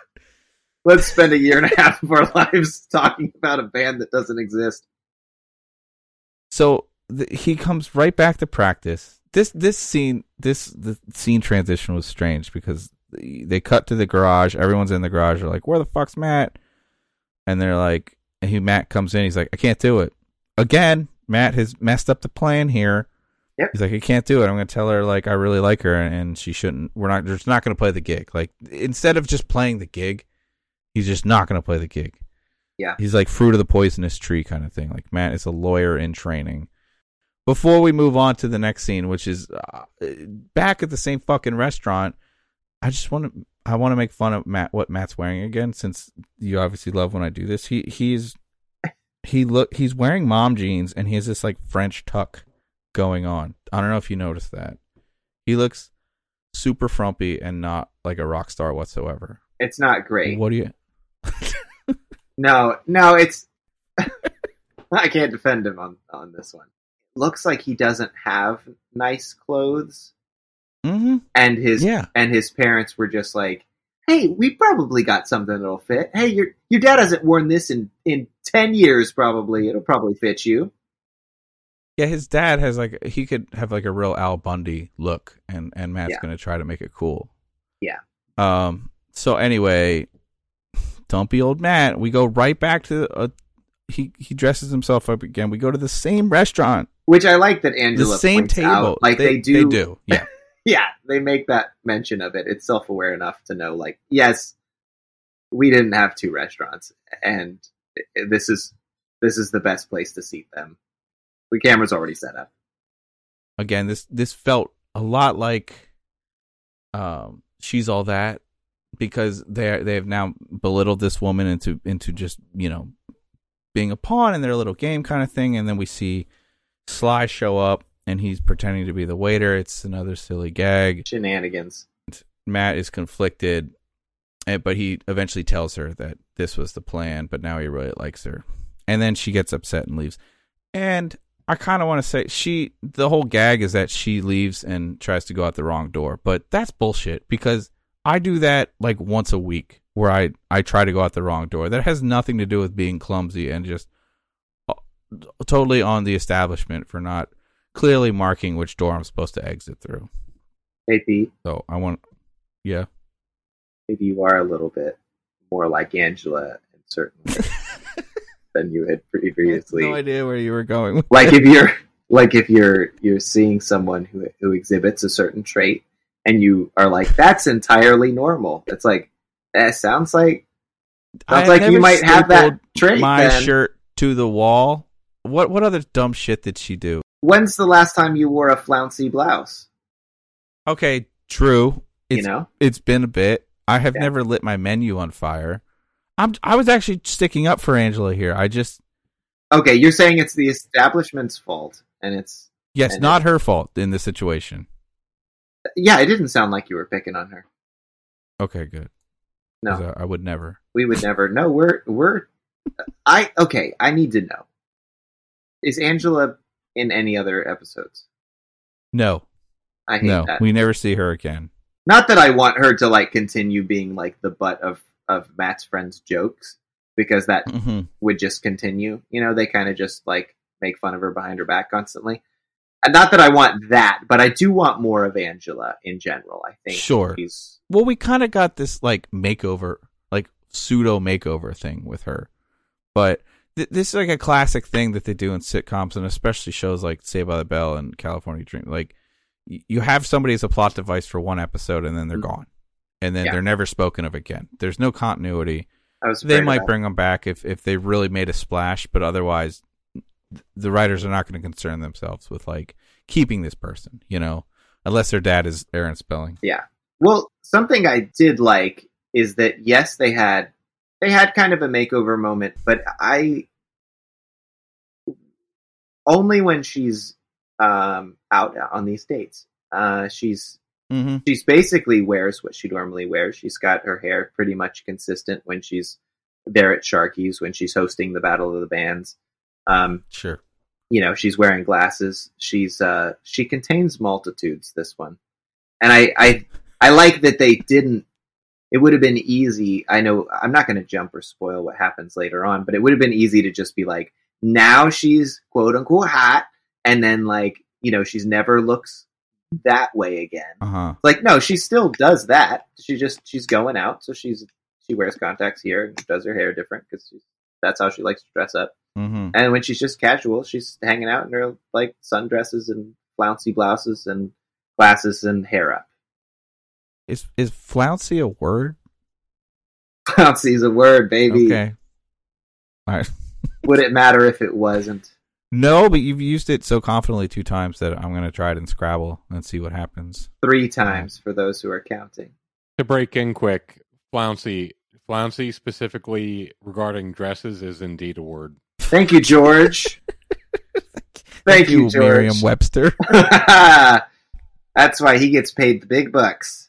let's spend a year and a half of our lives talking about a band that doesn't exist. So the, he comes right back to practice. This this scene this the scene transition was strange because they cut to the garage. Everyone's in the garage. They're like, "Where the fuck's Matt?" And they're like, and he Matt comes in. He's like, "I can't do it again." Matt has messed up the plan here. Yep. He's like, "I can't do it. I'm going to tell her like I really like her, and she shouldn't. We're not. Just not going to play the gig. Like instead of just playing the gig, he's just not going to play the gig." Yeah. He's like fruit of the poisonous tree kind of thing. Like Matt is a lawyer in training. Before we move on to the next scene, which is uh, back at the same fucking restaurant, I just want to I want to make fun of Matt what Matt's wearing again since you obviously love when I do this. He he's he look he's wearing mom jeans and he has this like French tuck going on. I don't know if you noticed that. He looks super frumpy and not like a rock star whatsoever. It's not great. What do you No, no, it's. I can't defend him on on this one. Looks like he doesn't have nice clothes, hmm and his Yeah. and his parents were just like, "Hey, we probably got something that'll fit. Hey, your your dad hasn't worn this in in ten years. Probably it'll probably fit you." Yeah, his dad has like he could have like a real Al Bundy look, and and Matt's Yeah. gonna try to make it cool. Yeah. Um. So anyway, dumpy old Matt. We go right back to uh, he he dresses himself up again. We go to the same restaurant, Which I like that Angela the same table. out. Like they, do, They do. Yeah. yeah, they make that mention of it. It's self aware enough to know, like, yes, we didn't have two restaurants, and this is this is the best place to seat them. The camera's already set up. again this this felt a lot like um she's all that because they they have now belittled this woman into into just you know being a pawn in their little game kind of thing. And then we see sly show up and he's pretending to be the waiter. It's another silly gag. Shenanigans. matt is conflicted eh, but he eventually tells her that this was the plan but now he really likes her. And then she gets upset and leaves. And I kind of want to say she the whole gag is that she leaves and tries to go out the wrong door, but that's bullshit because I do that like once a week where I I try to go out the wrong door. That has nothing to do with being clumsy and just uh, totally on the establishment for not clearly marking which door I'm supposed to exit through. Hey Peat, So I want yeah. maybe you are a little bit more like Angela and certain way than you had previously. no idea where you were going. with like if you're like if you're you're seeing someone who who exhibits a certain trait and you are like that's entirely normal. It's like that sounds like sounds like you might have that trait. my then. shirt to the wall. What what other dumb shit did she do? When's the last time you wore a flouncy blouse? Okay, true. It's you know, it's been a bit. I have Yeah. never lit my menu on fire. I'm I was actually sticking up for Angela here. I just okay, you're saying it's the establishment's fault, and it's yes, And not her fault in this situation. yeah. It didn't sound like you were picking on her. Okay, good. No, I, I would never. we would never. No, we're we're. I okay. I need to know. Is Angela in any other episodes? No, I hate no, that. we never see her again. Not that I want her to like continue being like the butt of of Matt's friends' jokes because that hmm would just continue. You know, they kind of just like make fun of her behind her back constantly. And not that I want that, but I do want more of Angela in general. I think Sure. Well, we kind of got this like makeover, like pseudo makeover thing with her, but th- this is like a classic thing that they do in sitcoms and especially shows like Saved by the Bell and California Dream. Like y- you have somebody as a plot device for one episode and then they're Mhm. gone, and then Yeah. they're never spoken of again. There's no continuity. They might bring them back if if they really made a splash, but otherwise, the writers are not going to concern themselves with like keeping this person, you know, unless their dad is Aaron Spelling. Yeah. Well, something I did like is that yes, they had they had kind of a makeover moment, but I only when she's um, out on these dates. Uh, she's Mm-hmm. she's basically wears what she normally wears. She's got her hair pretty much consistent when she's there at Sharky's when she's hosting the Battle of the Bands. Um, Sure. you know, she's wearing glasses. She's uh, she contains multitudes. This one, and I I I like that they didn't. It would have been easy. I know I'm not going to jump or spoil what happens later on, but it would have been easy to just be like, now she's quote unquote hot, and then like you know she's never looks that way again. Uh huh. Like no, she still does that. She just she's going out, so she's she wears contacts here and does her hair different because that's how she likes to dress up. Mm-hmm. And when she's just casual, she's hanging out in her like sundresses and flouncy blouses and glasses and hair up. Is is flouncy a word? Flouncy is a word, baby. Okay. All right. Would it matter if it wasn't? No, but you've used it so confidently two times that I'm going to try it in Scrabble and see what happens. Three times for those who are counting. To break in quick, flouncy, flouncy specifically regarding dresses is indeed a word. Thank you, George. Thank, you, George. Merriam-Webster. That's why he gets paid the big bucks.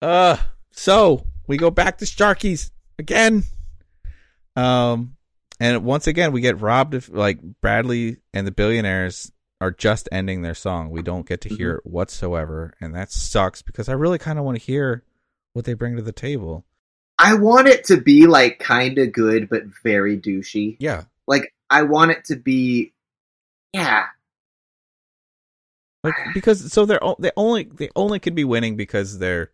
Uh, so we go back to Sharky's again. Um, and once again we get robbed of like Bradley and the billionaires are just ending their song. We don't get to mm-hmm. hear it whatsoever, and that sucks because I really kind of want to hear what they bring to the table. I want it to be like kind of good, but very douchey. Yeah, Like I want it to be, yeah, like because so they're they only they only could be winning because they're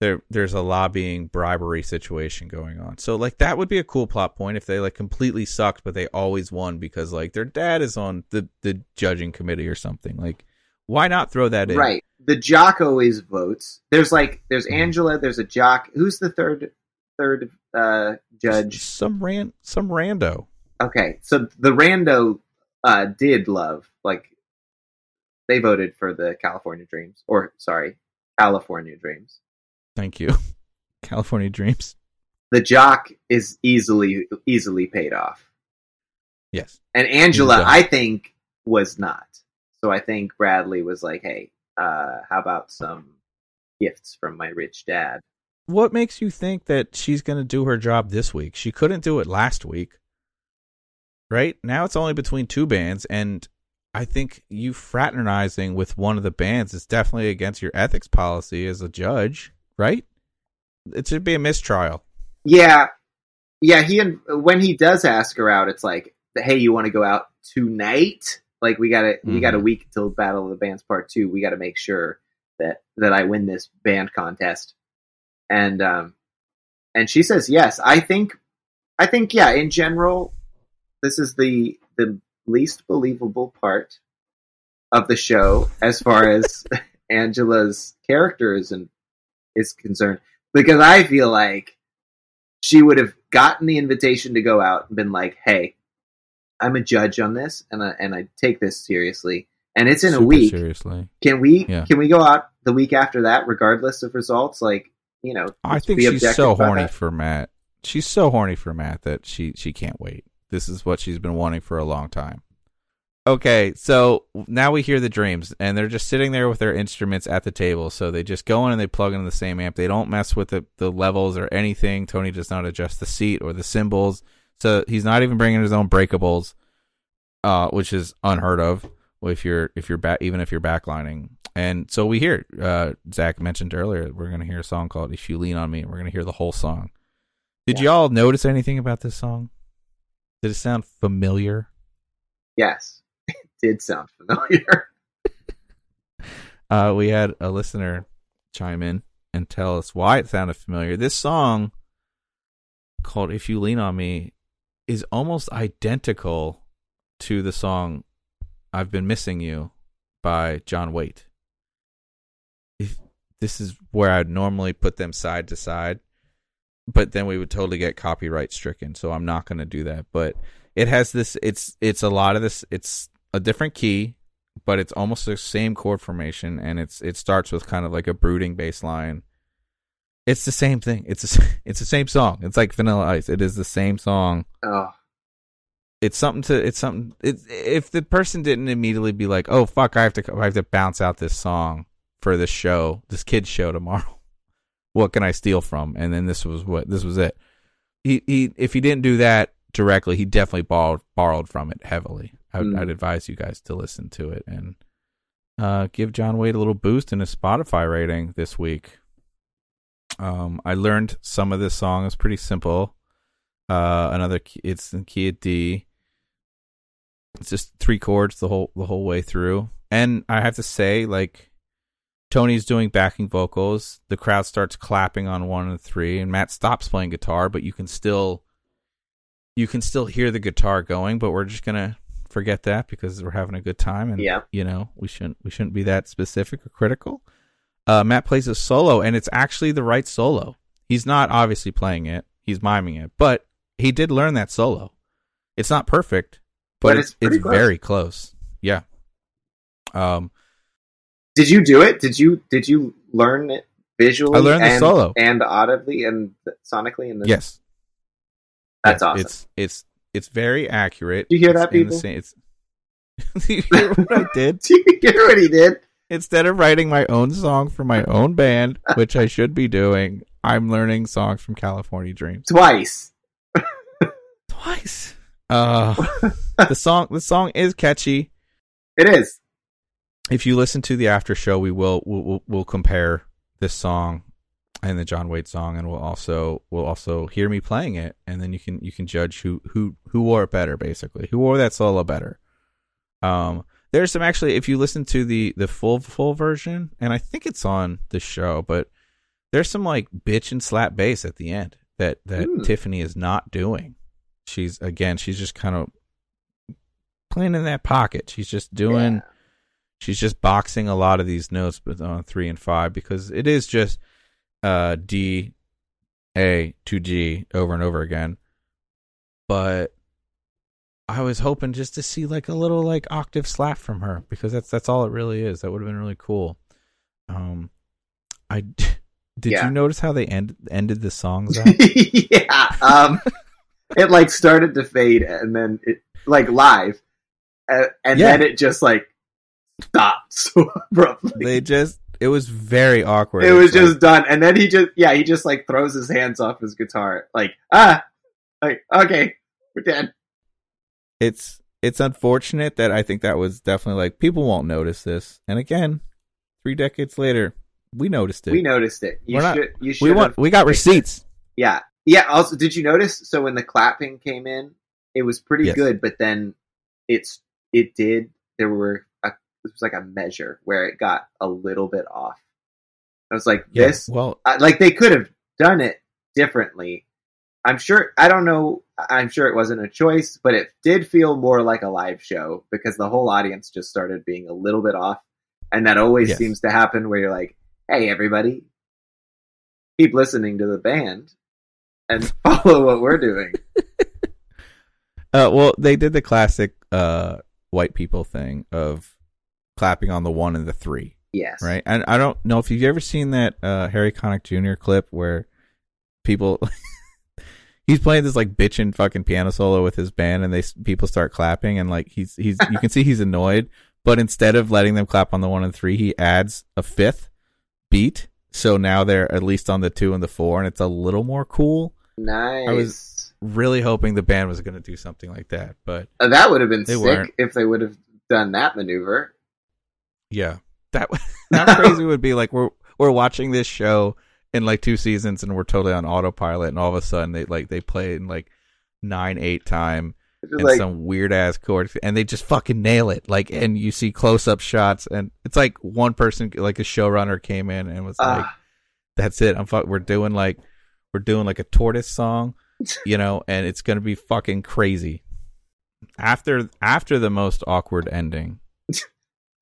there there's a lobbying bribery situation going on. So like that would be a cool plot point if they like completely sucked but they always won because like their dad is on the the judging committee or something. Like why not throw that in? right. The jock always votes. There's like there's Angela. There's a jock. Who's the third third uh, judge? Some ran some rando. Okay, so the rando uh, did love like they voted for the California Dreams, or sorry, California Dreams. Thank you. California Dreams. The jock is easily easily paid off, Yes. and Angela, I think, was not. So I think Bradley was like, "Hey, uh, how about some gifts from my rich dad?" What makes you think that she's going to do her job this week? She couldn't do it last week. Right? Now it's only between two bands and I think you fraternizing with one of the bands is definitely against your ethics policy as a judge, right? It should be a mistrial. Yeah, yeah. He and when he does ask her out, it's like, "Hey, you want to go out tonight?" Like we got to we got a Mhm. week till Battle of the Bands Part Two. We got to make sure that that I win this band contest. And um, and she says yes. I think I think yeah, in general, this is the the least believable part of the show as far as Angela's character is and is concerned. Because I feel like she would have gotten the invitation to go out and been like, "Hey, I'm a judge on this, and I, and I take this seriously, and it's in a week. Seriously, Can we Yeah. can we go out the week after that, regardless of results? Like, you know, I think she's so horny that. for Matt. She's so horny for Matt that she she can't wait. This is what she's been wanting for a long time. Okay, so now we hear the dreams, and they're just sitting there with their instruments at the table. So they just go in and they plug into the same amp. They don't mess with the, the levels or anything. Tony does not adjust the seat or the cymbals. So he's not even bringing his own breakables, uh, which is unheard of if you're if you're back even if you're backlining. And so we hear uh, Zac mentioned earlier we're gonna hear a song called "If You Lean on Me," and we're gonna hear the whole song. Did y'all notice anything about this song? Did it sound familiar? Yes, did sound familiar. Uh, we had a listener chime in and tell us why it sounded familiar. This song called "If You Lean on Me" is almost identical to the song "I've Been Missing You" by John Waite. If this is where I'd normally put them side to side, but then we would totally get copyright stricken. So I'm not going to do that. But it has this. It's it's a lot of this. It's a different key but it's almost the same chord formation and it's it starts with kind of like a brooding bass line. It's the same thing. It's a, it's the same song. It's like vanilla ice. It is the same song. Oh, it's something to it's something it, if the person didn't immediately be like oh fuck i have to i have to bounce out this song for this show this kids show tomorrow. What can i steal from? And then this was what this was it. He he if he didn't do that directly he definitely borrowed borrowed from it heavily I would, Mm. i'd advise you guys to listen to it and uh give john waite a little boost in his spotify rating this week. Um i learned some of this song is pretty simple. Uh another key, it's in key of d. It's just three chords the whole the whole way through. And i have to say like tony's doing backing vocals. The crowd starts clapping on one and three and matt stops playing guitar but you can still you can still hear the guitar going but we're just gonna forget that because we're having a good time and Yeah. you know we shouldn't we shouldn't be that specific or critical uh matt plays a solo and it's actually the right solo he's not obviously playing it he's miming it but he did learn that solo it's not perfect but, But it's it's it's, close. very close yeah um did you do it? Did you did you learn it visually? I learned the and, solo. and audibly and sonically. And yes that's Yeah, awesome. it's it's it's very accurate Do You hear It's that, people? same- it's you hear what I did? Do you hear what he did? Instead of writing my own song for my own band, which I should be doing, I'm learning songs from California Dreams. Twice. Twice. Uh the song the song is catchy. It is. If you listen to the after show, we will we'll, we'll compare this song and the John Waite song, and we'll also we'll also hear me playing it, and then you can you can judge who who who wore it better, basically, who wore that solo better. Um, there's some actually, if you listen to the the full full version, and I think it's on the show, but there's some like bitch and slap bass at the end that that Hmm. Tiffany is not doing. She's again, she's just kind of playing in that pocket. She's just doing Yeah. she's just boxing a lot of these notes but on three and five because it is just uh D A to G over and over again. But I was hoping just to see like a little like octave slap from her because that's that's all it really is. That would have been really cool. Um I did Yeah. you notice how they end, ended the songs yeah. Um, it like started to fade and then it like live, uh, and Yeah. then it just like stopped so abruptly. they just it was very awkward. it was like- just done, and then he just yeah he just like throws his hands off his guitar like ah like okay we're dead. it's it's unfortunate that I think that was definitely like people won't notice this. And again, three decades later, we noticed it. We noticed it. You We're not- should you should we want we got receipts. Yeah. Yeah. Also, did you notice? So when the clapping came in, it was pretty Yes. good, but then it's it did. There were it was like a measure where it got a little bit off. I was like, Yeah, this, well, I, like they could have done it differently, I'm sure I don't know. I'm sure it wasn't a choice, but it did feel more like a live show because the whole audience just started being a little bit off, and that always Yes. seems to happen where you're like, "Hey, everybody, keep listening to the band and follow what we're doing." Uh, well, they did the classic uh, white people thing of clapping on the one and the three, Yes, right? And I don't know if you've ever seen that uh, Harry Connick Jr. clip where people he's playing this like bitchin' fucking piano solo with his band, and they people start clapping, and like he's he's you can see he's annoyed, but instead of letting them clap on the one and three, he adds a fifth beat. So now they're at least on the two and the four, and it's a little more cool. Nice. I was- Really hoping the band was going to do something like that, but Uh, that would have been sick weren't. if they would have done that maneuver. Yeah, that how crazy would be like we're we're watching this show in like two seasons and we're totally on autopilot, and all of a sudden they like they play in like nine eight time It's and like, some weird ass chord, and they just fucking nail it. Like, and you see close up shots, and it's like one person, like a showrunner, came in and was like, ah, "That's it. I'm fuck. We're doing like we're doing like a tortoise song, you know, and it's gonna be fucking crazy." After after the most awkward ending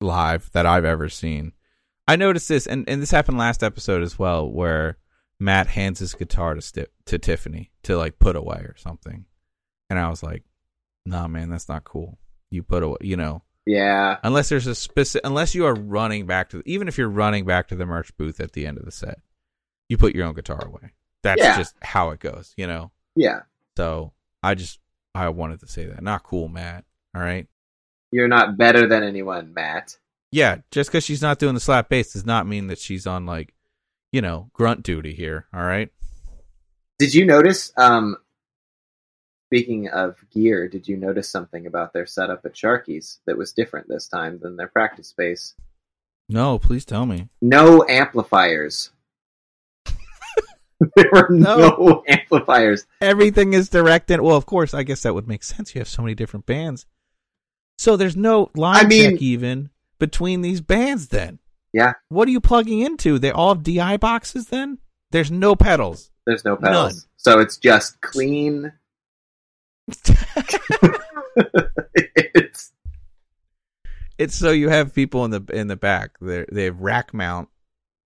live that I've ever seen, I noticed this, and and this happened last episode as well, where Matt hands his guitar to Sti- to Tiffany to like put away or something, and I was like, "Nah, man, that's not cool. You put away, you know." yeah, unless there's a specific unless you are running back to even if you're running back to the merch booth at the end of the set you put your own guitar away that's Yeah. just how it goes you know yeah. so i just i wanted to say that not cool matt all right You're not better than anyone, Matt. yeah just because she's not doing the slap bass does not mean that she's on like you know grunt duty here all right Did you notice? Um, speaking of gear, did you notice something about their setup at Sharky's that was different this time than their practice space? no please tell me No amplifiers. there were no. No. amplifiers. everything is direct and well of course i guess that would make sense you have so many different bands so there's no line I mean- check even between these bands then Yeah. what are you plugging into they all have di boxes then there's no pedals There's no pedals, None. so it's just clean. it's it's so you have people in the in the back they they have rack mount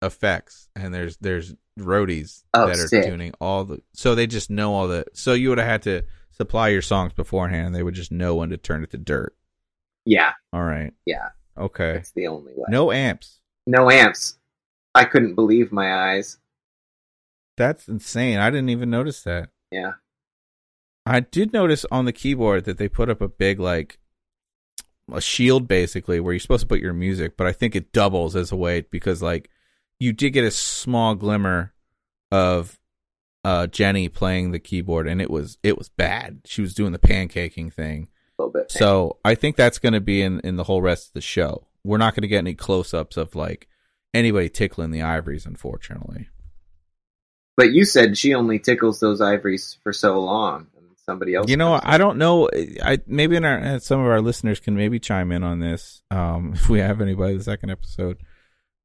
effects and there's there's roadies Oh, that are sick. tuning all the so they just know all the so you would have had to supply your songs beforehand and they would just know when to turn it to dirt yeah, all right yeah. okay It's the only way. no amps no amps. I couldn't believe my eyes. That's insane. I didn't even notice that. Yeah. I did notice on the keyboard that they put up a big like a shield basically where you're supposed to put your music, but I think it doubles as a way because like you did get a small glimmer of uh Jenny playing the keyboard and it was it was bad. She was doing the pancaking thing. A little bit. So I think that's going to be in in the whole rest of the show. We're not going to get any close ups of like anybody tickling the ivories, unfortunately. But you said she only tickles those ivories for so long, and somebody else. You know, I don't know. I maybe in our uh, some of our listeners can maybe chime in on this. Um, if we have anybody the second episode,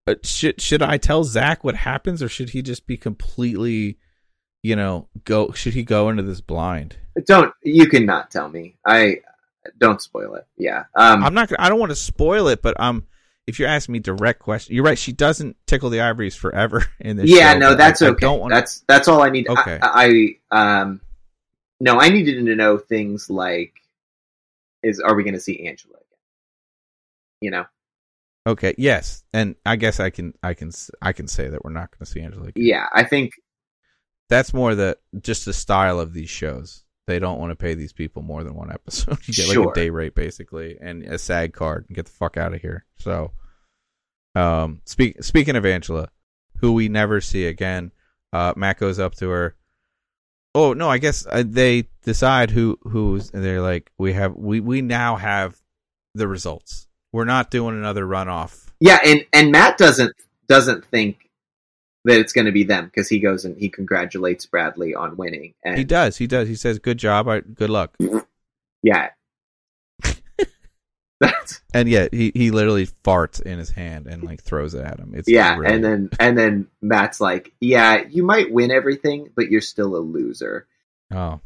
uh, should should I tell Zac what happens, or should he just be completely, you know, go? Should he go into this blind? Don't you cannot tell me. I don't spoil it. Yeah. Um. I'm not. gonna I don't want to spoil it, but um, if you're asking me direct question, you're right. She doesn't tickle the ivories forever in this. yeah. show, No, that's I, I okay. don't want. That's that's all I need. Okay. I, I um. No, I needed to know things like, is are we going to see Angela again? You know. Okay. Yes, and I guess I can. I can. I can say that we're not going to see Angela. again. Yeah. I think that's more the just the style of these shows. They don't want to pay these people more than one episode. You get like a day rate basically and a SAG card and get the fuck out of here. So, um, speak speaking of Angela, who we never see again, uh, Matt goes up to her. Oh no, I guess uh, they decide who who's. And they're like, we have we we now have the results. We're not doing another runoff. Yeah, and and Matt doesn't doesn't think that it's going to be them because he goes and he congratulates Bradley on winning. And He does. He does. He says, "Good job. I, good luck." yeah, that's And yet he, he literally farts in his hand and like throws it at him. It's yeah. really- And then and then Matt's like, yeah, you might win everything, but you're still a loser. Oh,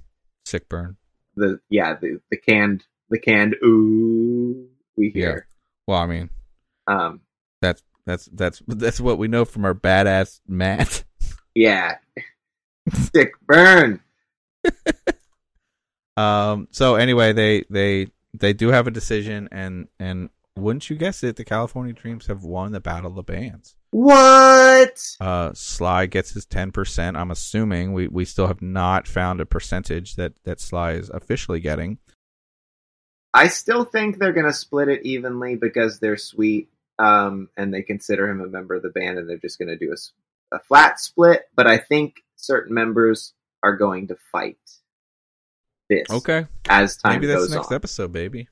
sick burn. The yeah, the the canned the canned ooh we hear. Well, I mean, Um, that's that's that's that's what we know from our badass Matt. yeah, sick burn. Um. So anyway, they they they do have a decision, and and wouldn't you guess it, the California Dreams have won the Battle of the Bands. What? Uh, Sly gets his ten percent. I'm assuming we we still have not found a percentage that that Sly is officially getting. I still think they're gonna split it evenly because they're sweet, um, and they consider him a member of the band, and they're just gonna do a flat split. But I think certain members are going to fight this Okay, as time maybe that's goes next on. episode, baby.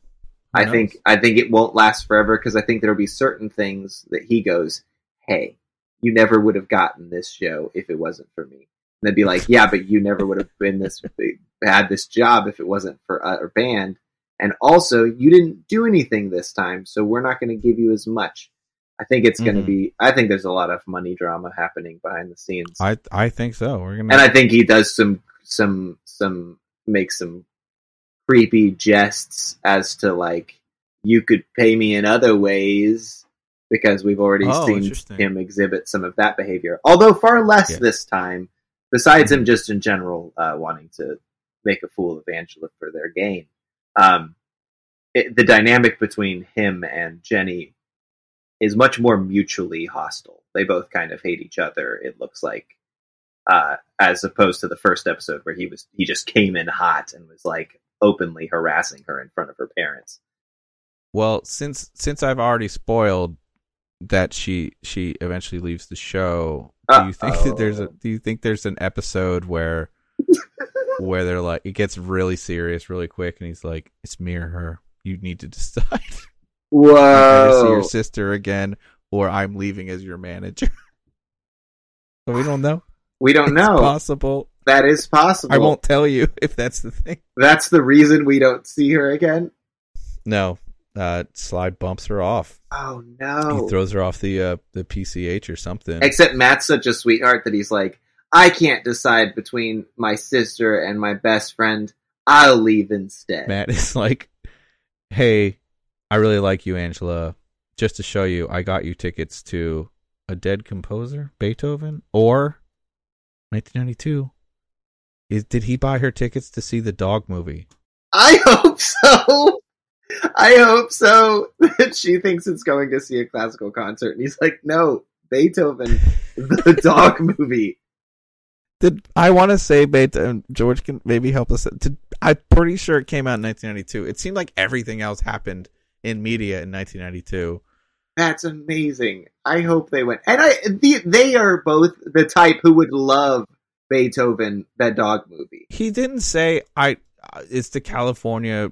Who I knows? think I think it won't last forever because I think there'll be certain things that he goes, "Hey, you never would have gotten this show if it wasn't for me." And they'd be like, "Yeah, but you never would have been this had this job if it wasn't for our band." And also, you didn't do anything this time, so we're not going to give you as much. I think it's going to Mhm. be. I think there's a lot of money drama happening behind the scenes, I I think so. We're gonna and I think he does some some some make some creepy jests as to like you could pay me in other ways because we've already Oh, seen him exhibit some of that behavior, although far less Yeah. this time. Besides him, just in general, uh, wanting to make a fool of Angela for their gain. Um, it, the dynamic between him and Jenny is much more mutually hostile. They both kind of hate each other. It looks like, uh, as opposed to the first episode where he was he just came in hot and was like openly harassing her in front of her parents. Well, since since I've already spoiled that she she eventually leaves the show, do you think that there's a do you think there's an episode where where they're like it gets really serious really quick and he's like it's me or her. You need to decide. Gonna see your sister again or I'm leaving as your manager. so we don't know. We don't It's know. possible. that is possible. I won't tell you if that's the thing. That's the reason we don't see her again. No. Uh Sly bumps her off. Oh no! He throws her off the uh the PCH or something. Except Matt's such a sweetheart that he's like, I can't decide between my sister and my best friend. I'll leave instead. Matt is like, "Hey, I really like you, Angela. Just to show you, I got you tickets to a dead composer, Beethoven, or 1992. Is did he buy her tickets to see the dog movie? I hope so. I hope so. That she thinks it's going to see a classical concert, and he's like, "No, Beethoven, the dog movie." Did I want to say Beethoven? George can maybe help us. Did, I'm pretty sure it came out in 1992. It seemed like everything else happened in media in 1992. That's amazing. I hope they went. And I, the, they are both the type who would love Beethoven, that dog movie. he didn't say I. uh, It's the California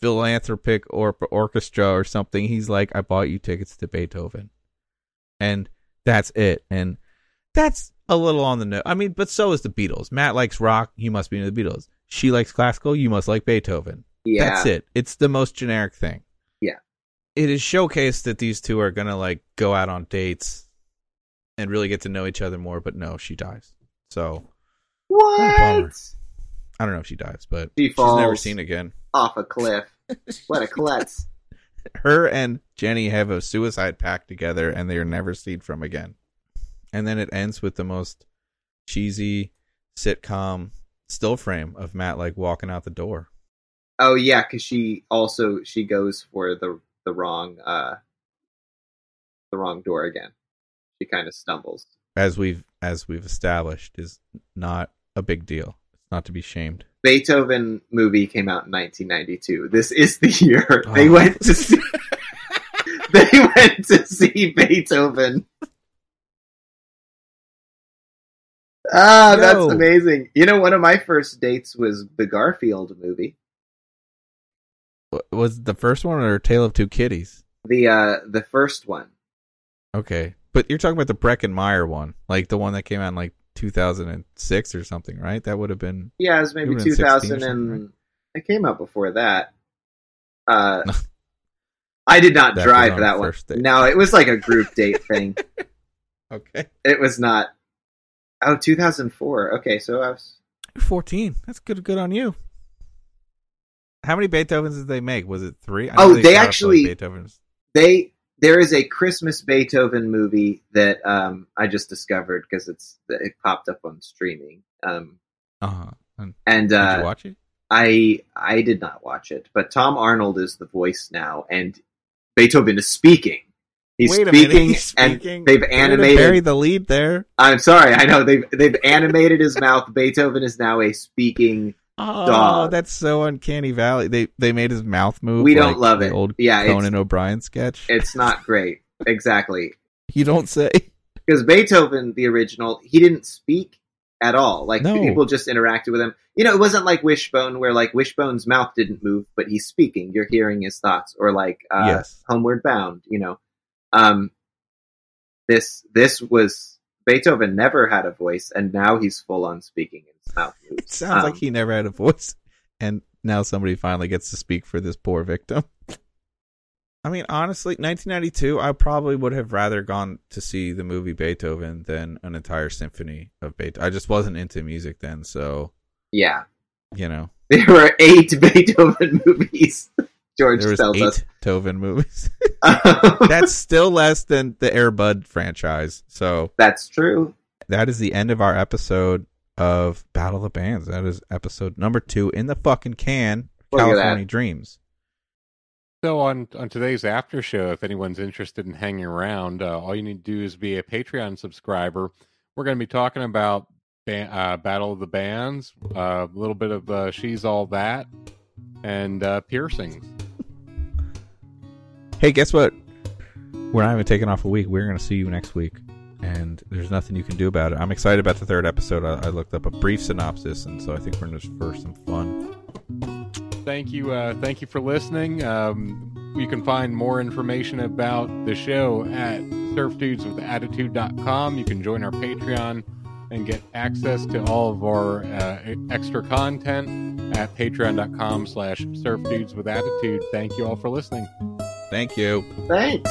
philanthropic or orchestra or something. He's like, I bought you tickets to Beethoven, and that's it. And that's a little on the note. I mean, but so is the Beatles. Matt likes rock. You must be into the Beatles. She likes classical. You must like Beethoven. Yeah, That's it. It's the most generic thing. Yeah. It is showcased that these two are gonna like go out on dates and really get to know each other more. But no, she dies. So What? I don't know if she dies, but She she's never seen again. Off a cliff. What a klutz. Her and Jenny have a suicide pact together, and they are never seen from again. And then it ends with the most cheesy sitcom still frame of Matt like walking out the door. Oh yeah, because she also she goes for the the wrong uh the wrong door again. She kind of stumbles. as we've as we've established is not a big deal. It's not to be shamed. Beethoven movie came out in 1992. This is the year they Oh. went to see. they went to see Beethoven. Ah, that's amazing. You know, one of my first dates was the Garfield movie. Was the first one or Tale of Two Kitties? The uh the first one. Okay, but you're talking about the Breckin Meyer one, like the one that came out in like 2006 or something, right? That would have been Yeah, it was maybe You were in 16 or 2000 something, and it came out before that. Uh I did not That drive that one. date. No, it was like a group date thing. okay. It was not Oh, 2004. Okay, so I was You're 14. That's good. Good on you. How many Beethovens did they make? Was it three? Oh, they like, actually- Beethovens. they there is a Christmas Beethoven movie that um, I just discovered because it's it popped up on streaming. Um, Uh-huh. And and did uh, you watch it? I I did not watch it, but Tom Arnold is the voice now, and Beethoven is speaking. He's Wait a speaking, minute. He's and speaking. they've Way to animated. bury the lead there. I'm sorry, I know they've they've animated his mouth. Beethoven is now a speaking. Oh, Dog. that's so uncanny valley. They they made his mouth move. We don't like love it. Old Yeah, it's, Conan O'Brien sketch. it's not great. Exactly. you don't say. because Beethoven, the original, he didn't speak at all. Like No. people just interacted with him. You know, it wasn't like Wishbone, where like Wishbone's mouth didn't move, but he's speaking. You're hearing his thoughts, or like uh, yes. Homeward Bound. You know, um, this this was Beethoven never had a voice, and now he's full on speaking, and his mouth moves. It sounds like Um, he never had a voice, and now somebody finally gets to speak for this poor victim. I mean, honestly, 1992, I probably would have rather gone to see the movie Beethoven than an entire symphony of Beethoven. I just wasn't into music then, so Yeah, you know, there were eight Beethoven movies. George there was tells eight us. Beethoven movies. That's That's still less than the Air Bud franchise. So that's true. that is the end of our episode of Battle of the Bands. That is episode number two in the fucking can. Look. California Dreams. So on on today's after show, if anyone's interested in hanging around, uh, all you need to do is be a Patreon subscriber. We're going to be talking about ba- uh, Battle of the Bands, uh, a little bit of uh, She's All That, and uh, piercings. Hey, guess what? We're not even taking off a week. We're going to see you next week. And there's nothing you can do about it. I'm excited about the third episode. I, I looked up a brief synopsis, and so I think we're in this for some fun. Thank you, uh, thank you for listening. Um, you can find more information about the show at surfdudeswithattitude.com. You can join our Patreon and get access to all of our uh, extra content at patreon.com slash surfdudeswithattitude. Thank you all for listening. Thank you. Thanks.